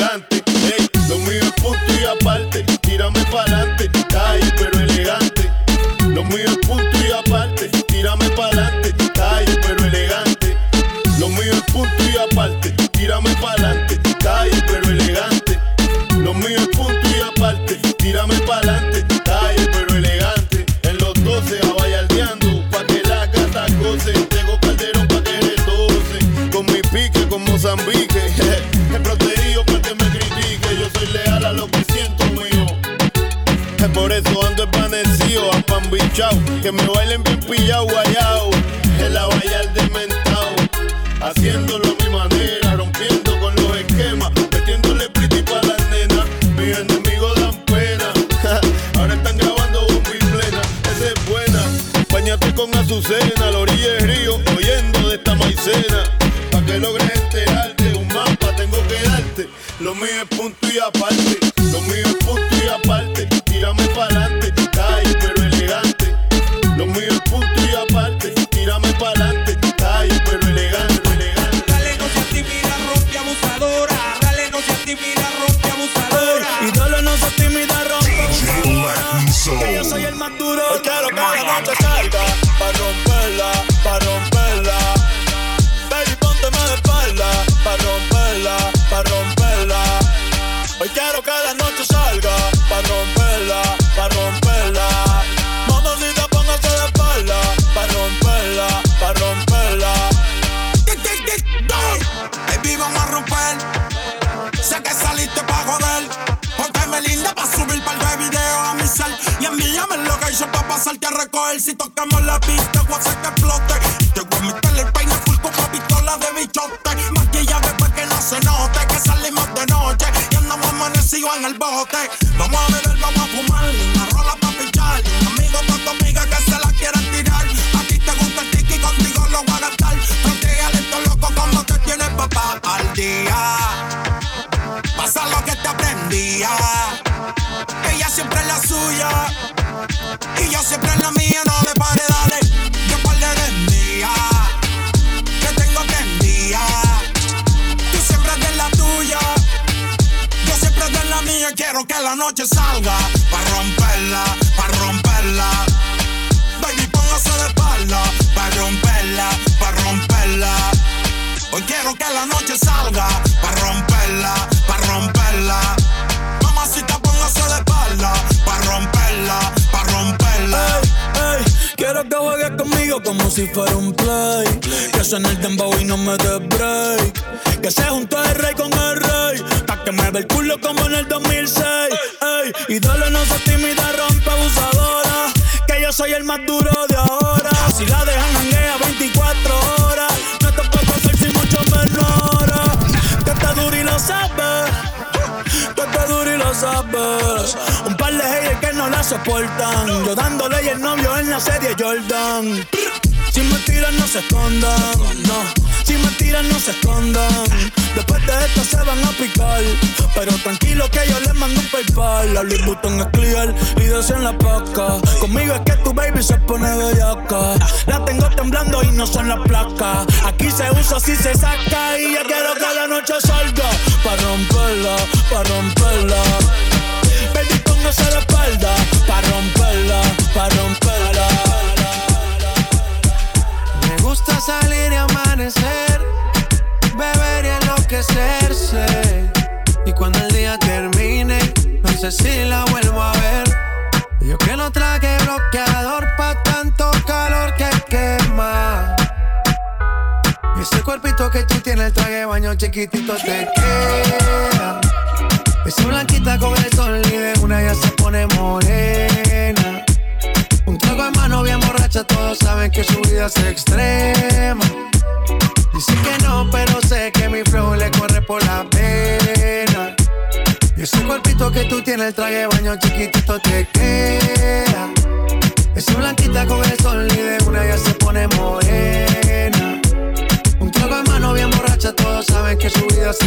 Dice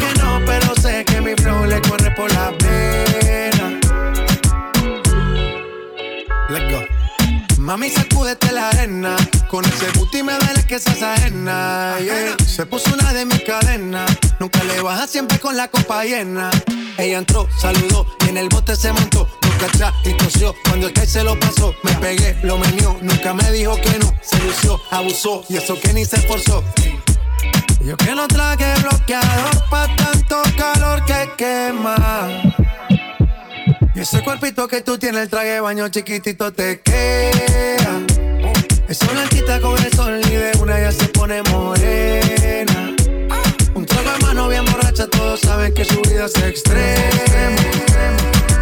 que no, pero sé que mi flow le corre por la pena. Let's go. Mami, sacúdete la arena. Con ese booty me duele que se ajena. Yeah. Se puso una de mis cadenas. Nunca le baja siempre con la copa llena. Ella entró, saludó y en el bote se montó. Nunca atrás y tosió. Cuando el que se lo pasó, me pegué, lo menió. Nunca me dijo que no. Se lució, abusó y eso que ni se esforzó. Yo que no traje bloqueador pa' tanto calor que quema. Y ese cuerpito que tú tienes, el traje baño chiquitito te queda. Esa blanquita con el sol y de una ya se pone morena. Un trago de mano bien borracha, todos saben que su vida es extrema.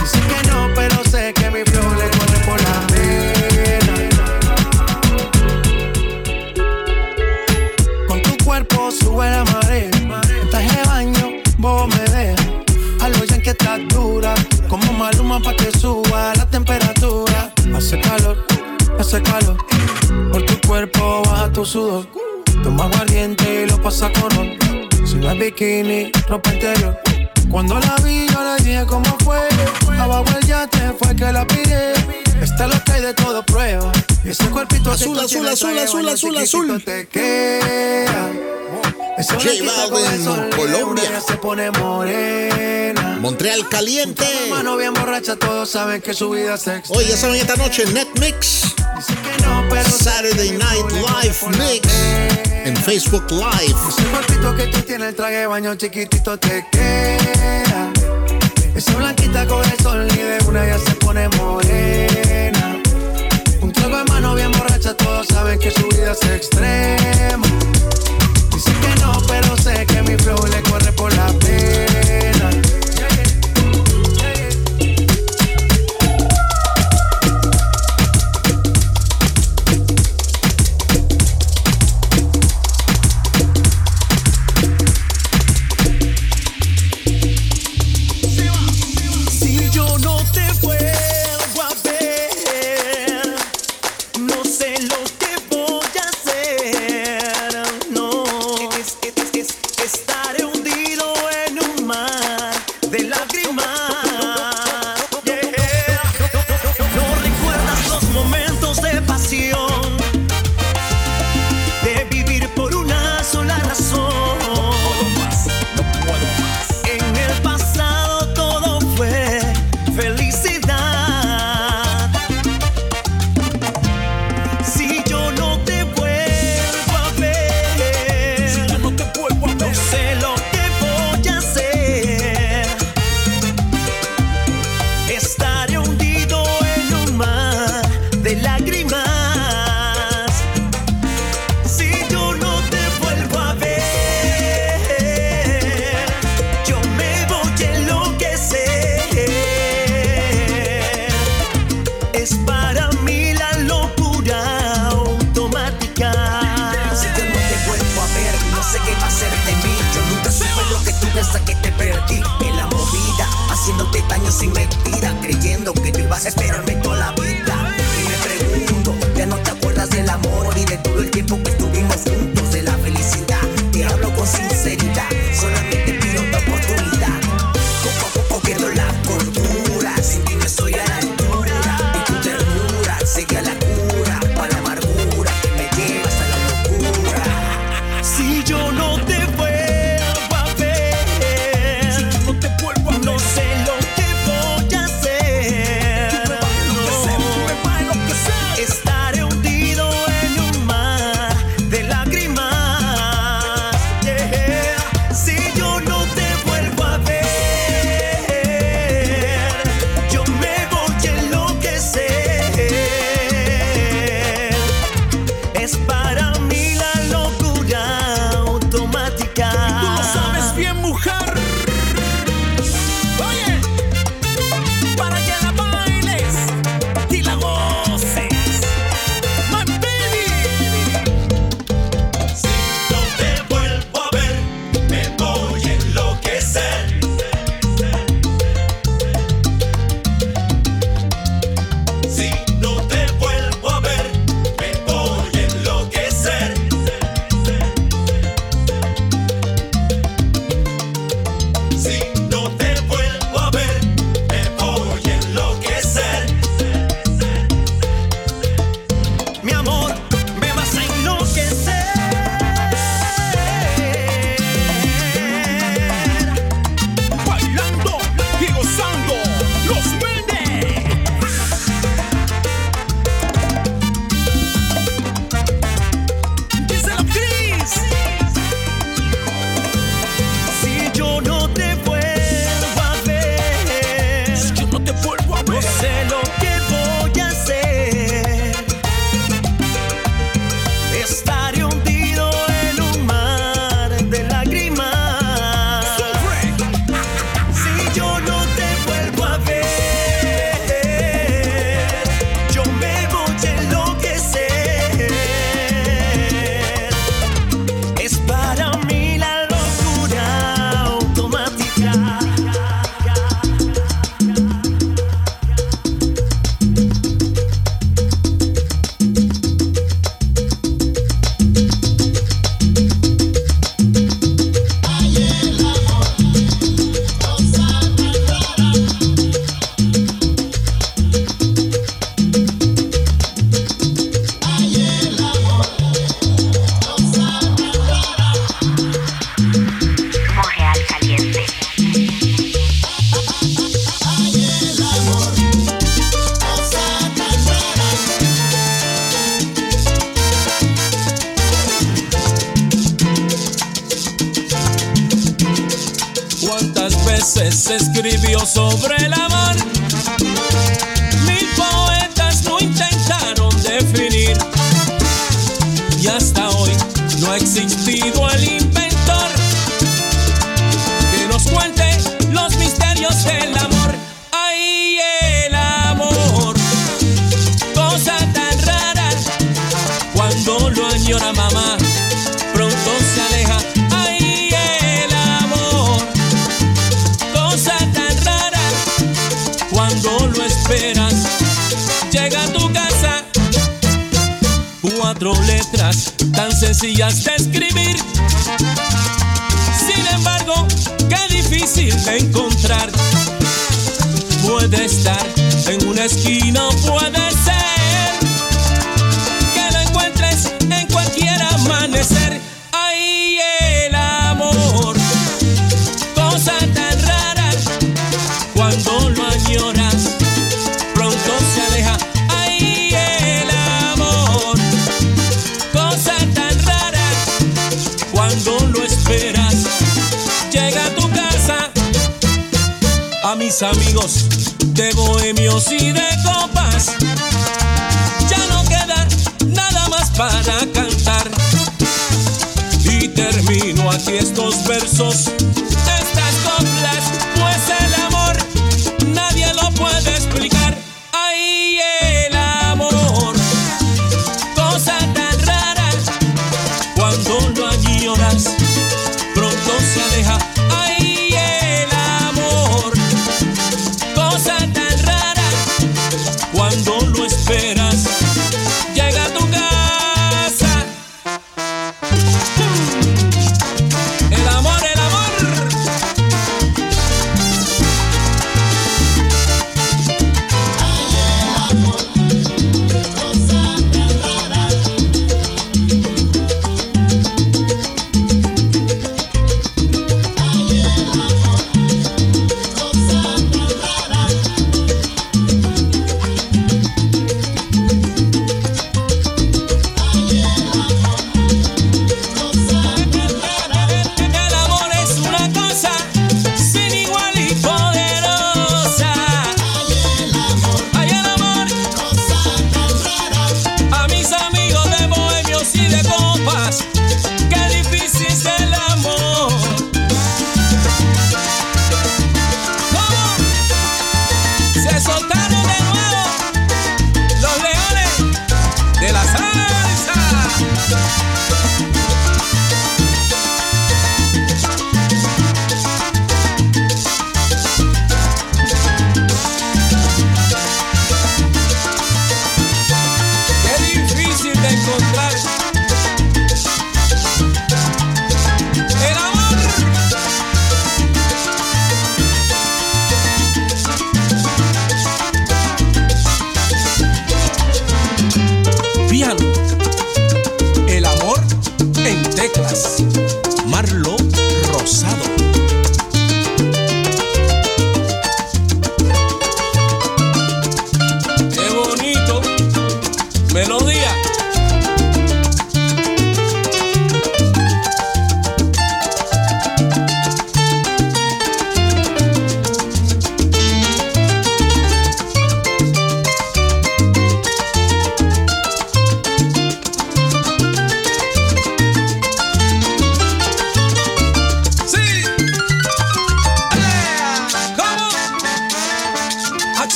Dicen que no, pero sé que mi flow le corre por la dura. Como maluma pa' que suba la temperatura. Hace calor, hace calor. Por tu cuerpo baja tu sudor. Toma aguardiente y lo pasa con on. Si no es bikini, ropa interior. Cuando la vi, yo le dije cómo fue. Abajo el yate fue que la pide. Está lo que hay de todo prueba ese cuerpito azul, azul, azul, azul, azul, azul. Te queda. Ese J Colombia. Se pone morena. Montreal caliente. Mano bien borracha, todos saben que su vida es extra. Hoy ya saben esta noche Netmix. Saturday Night Live Mix en Facebook Live. Ese cuerpito que tú tienes, el traje de baño chiquitito te queda. Esa blanquita con el sol y de una ya se pone morena. Un trago de mano bien borracha, todos saben que su vida es extrema. Dicen que no, pero sé que mi flow le corre por la pena.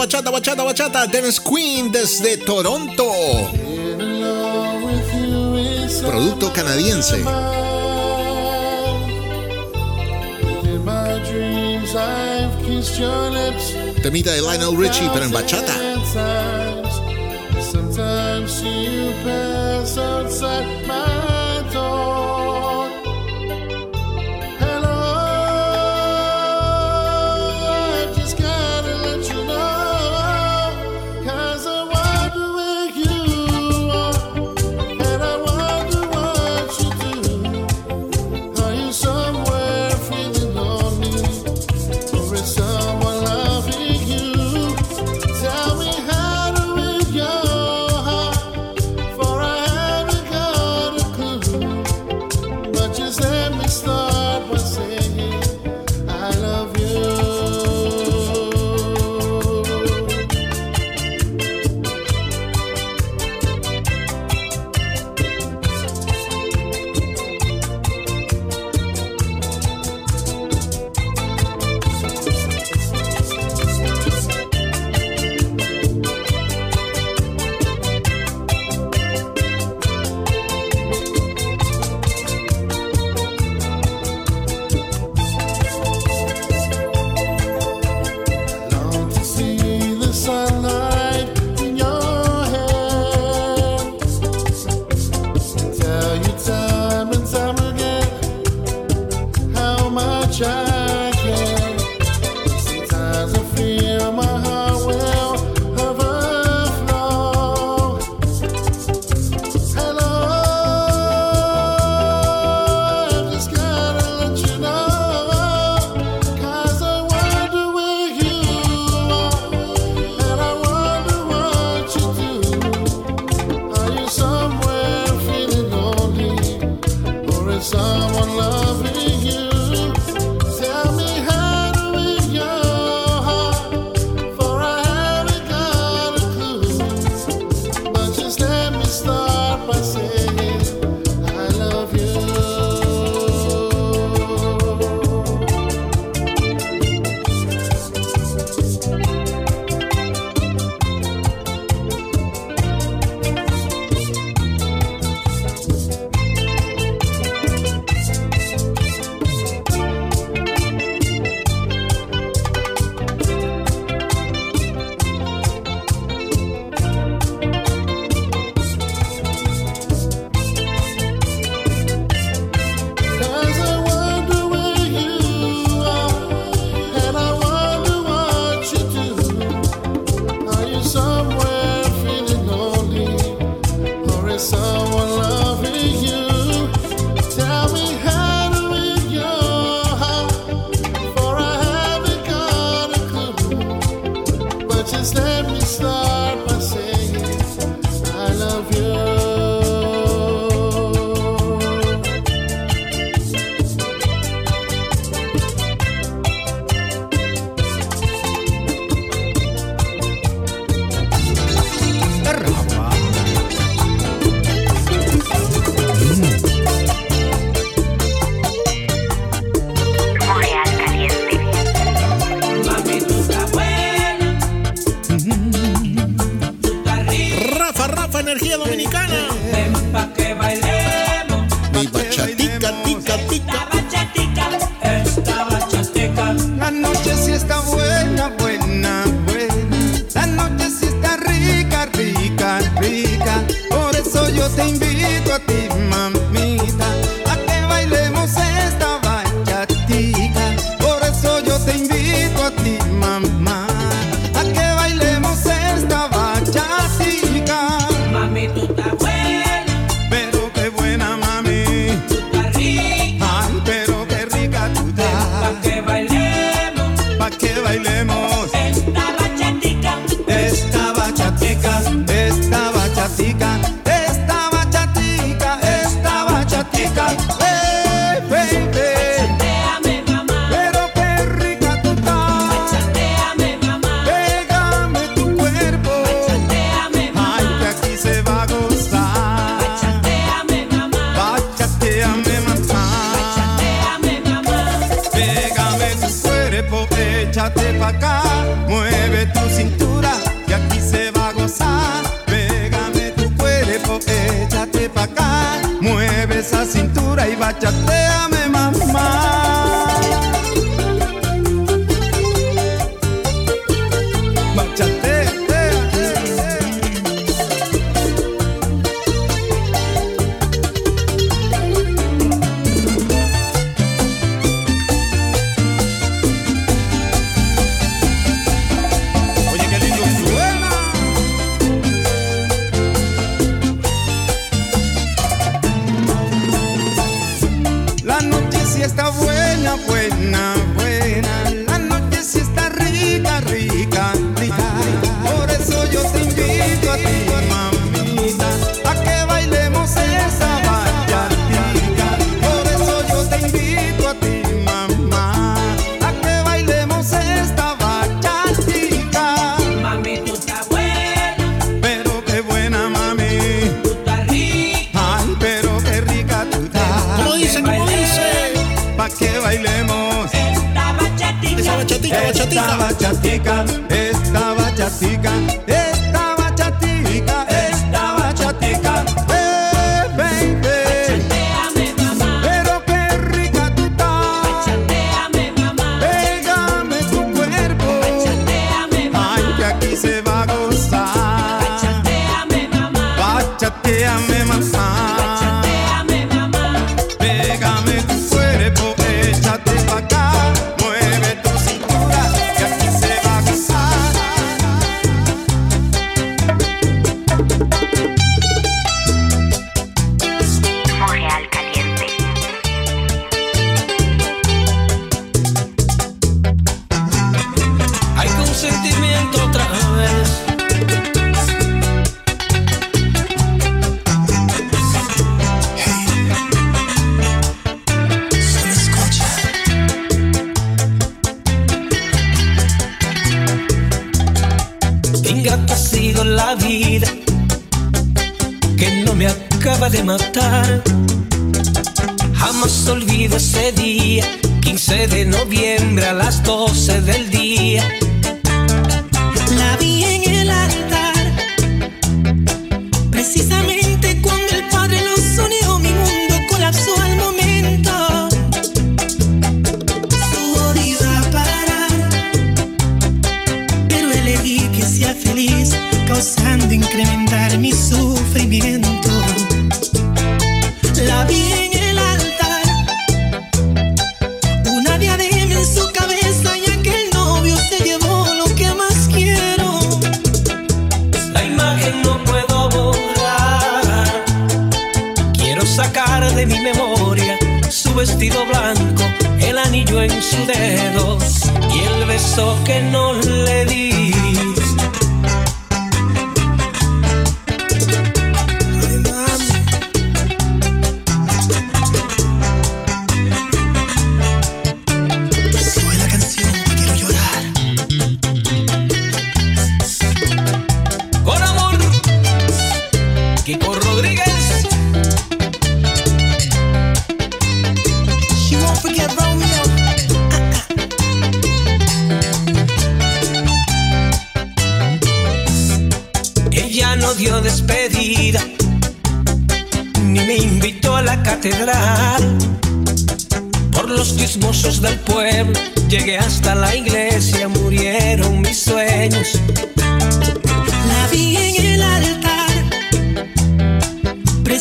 bachata, bachata, bachata. Dennis Queen desde Toronto. Producto canadiense. Temita de Lionel Richie, pero en bachata. Sometimes you pass outside my door.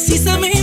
Precisamente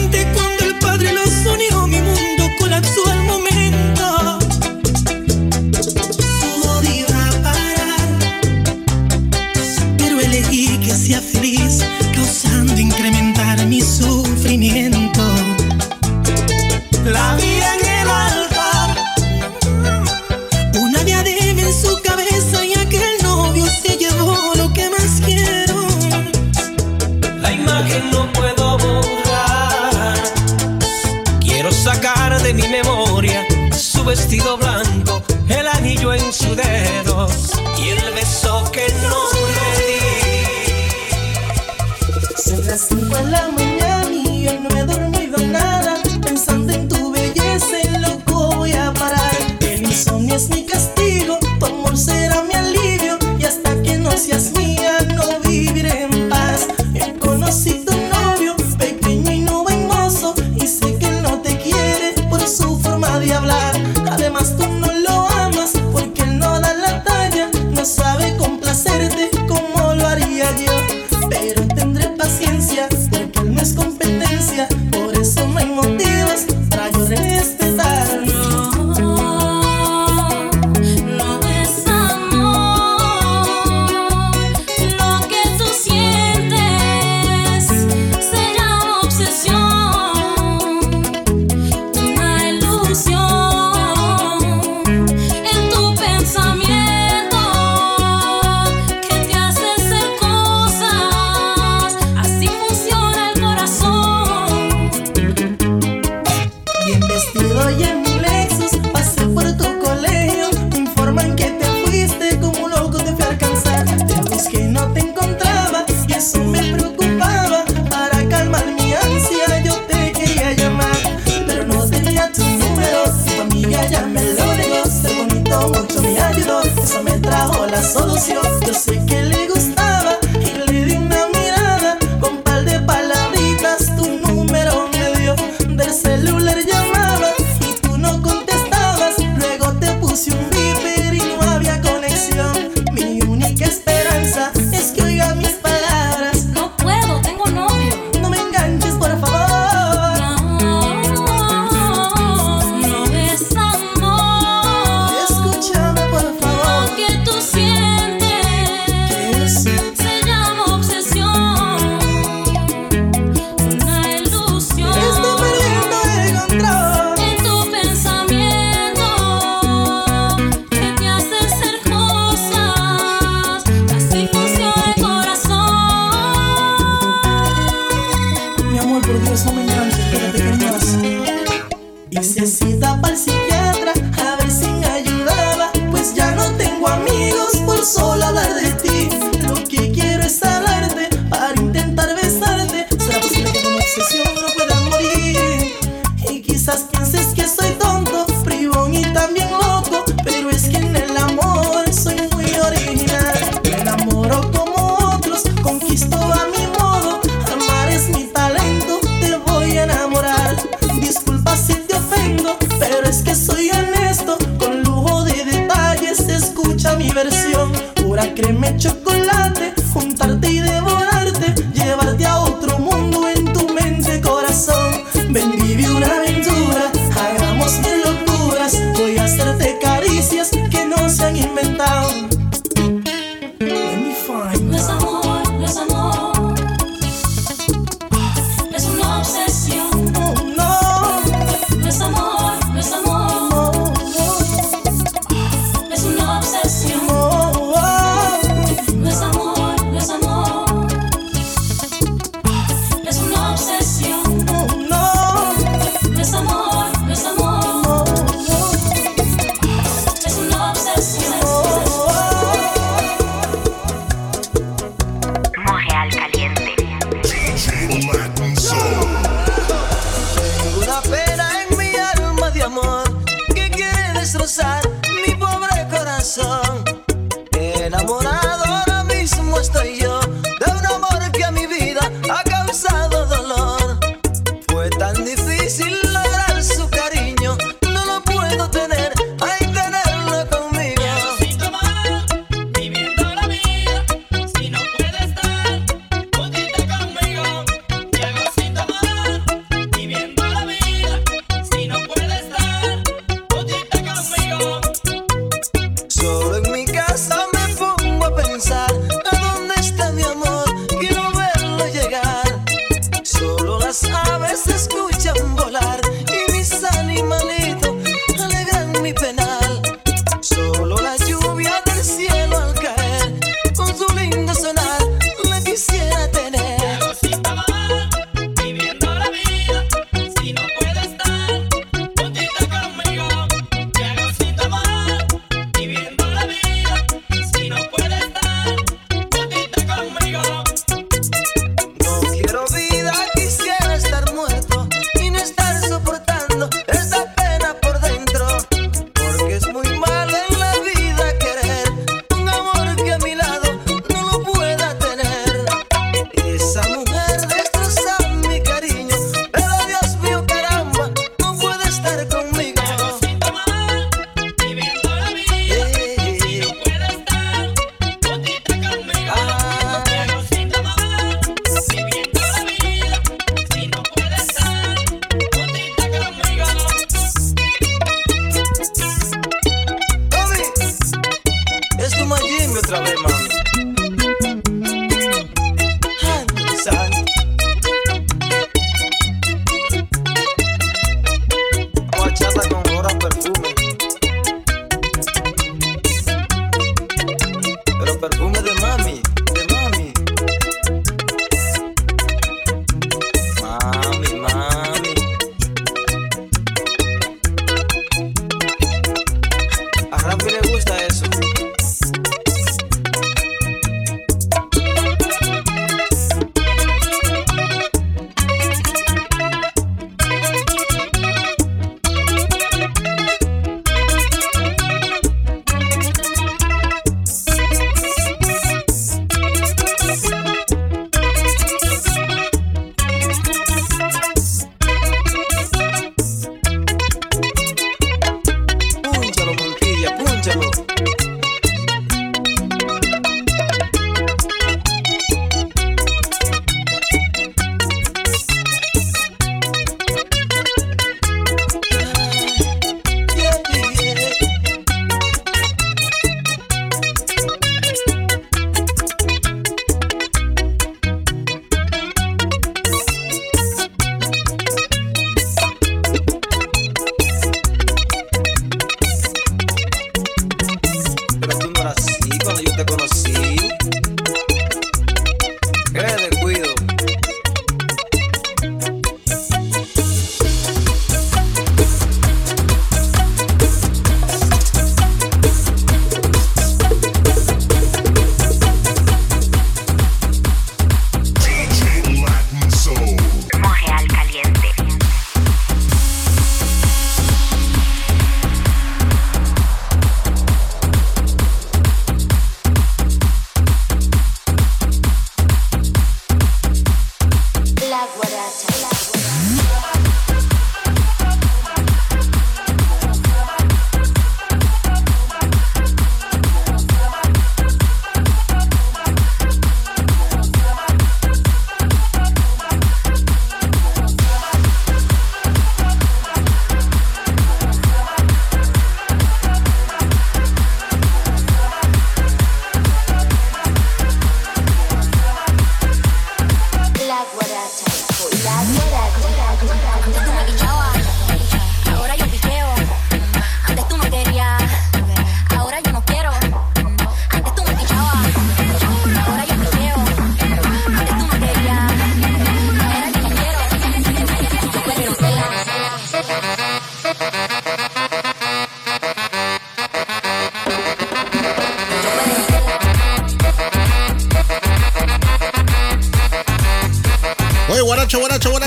destrozar mi pobre corazón.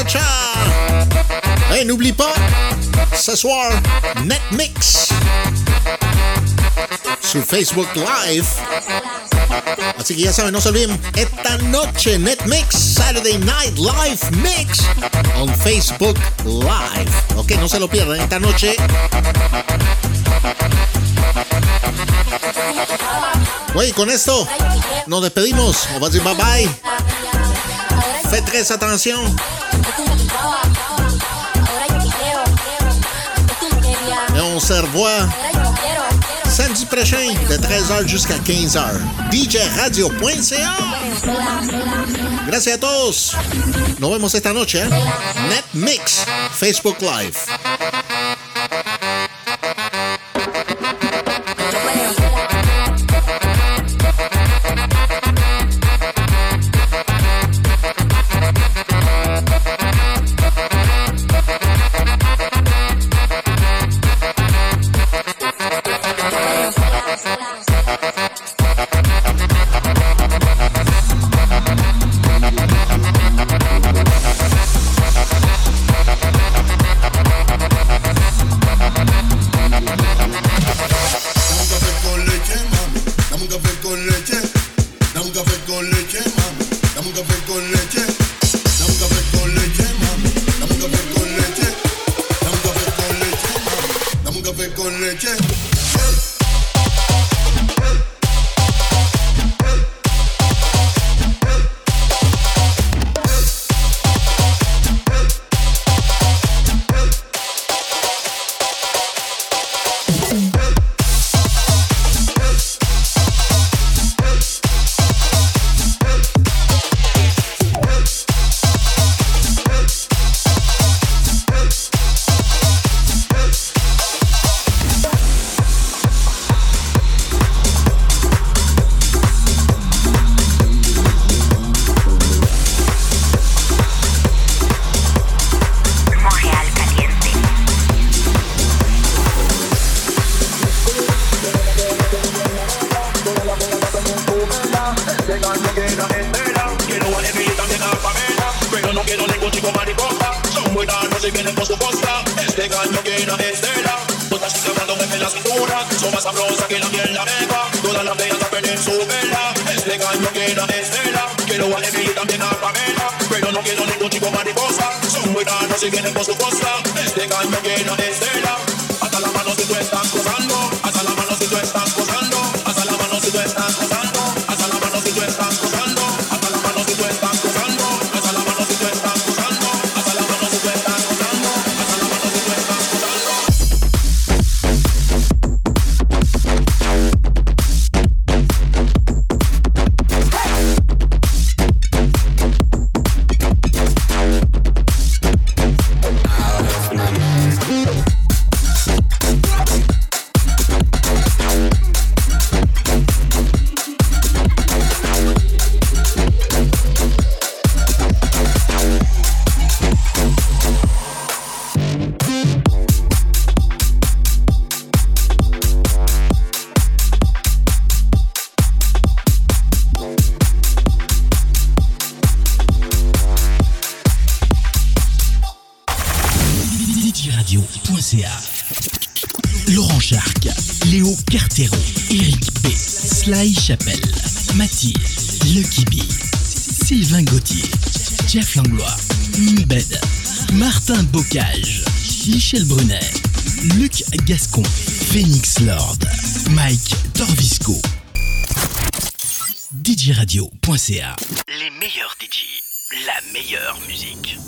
Richard. Et n'oublie pas, ce soir, Netmix su Facebook Live. Ah, Así que ya saben, no se olviden, esta noche Netmix, Saturday Night Live Mix on Facebook Live. Ok, no se lo pierdan esta noche. Güey, con esto nos despedimos. Bye bye. Faites très attention. Conservois. Samedi prochain, de 13h jusqu'à 15h. DJ Radio.ca. Gracias a todos. Nos vemos esta noche. Netmix, Facebook Live. Michel Brunet, Luc Gascon, Phoenix Lord, Mike Torvisco. DJRadio.ca Les meilleurs DJ, la meilleure musique.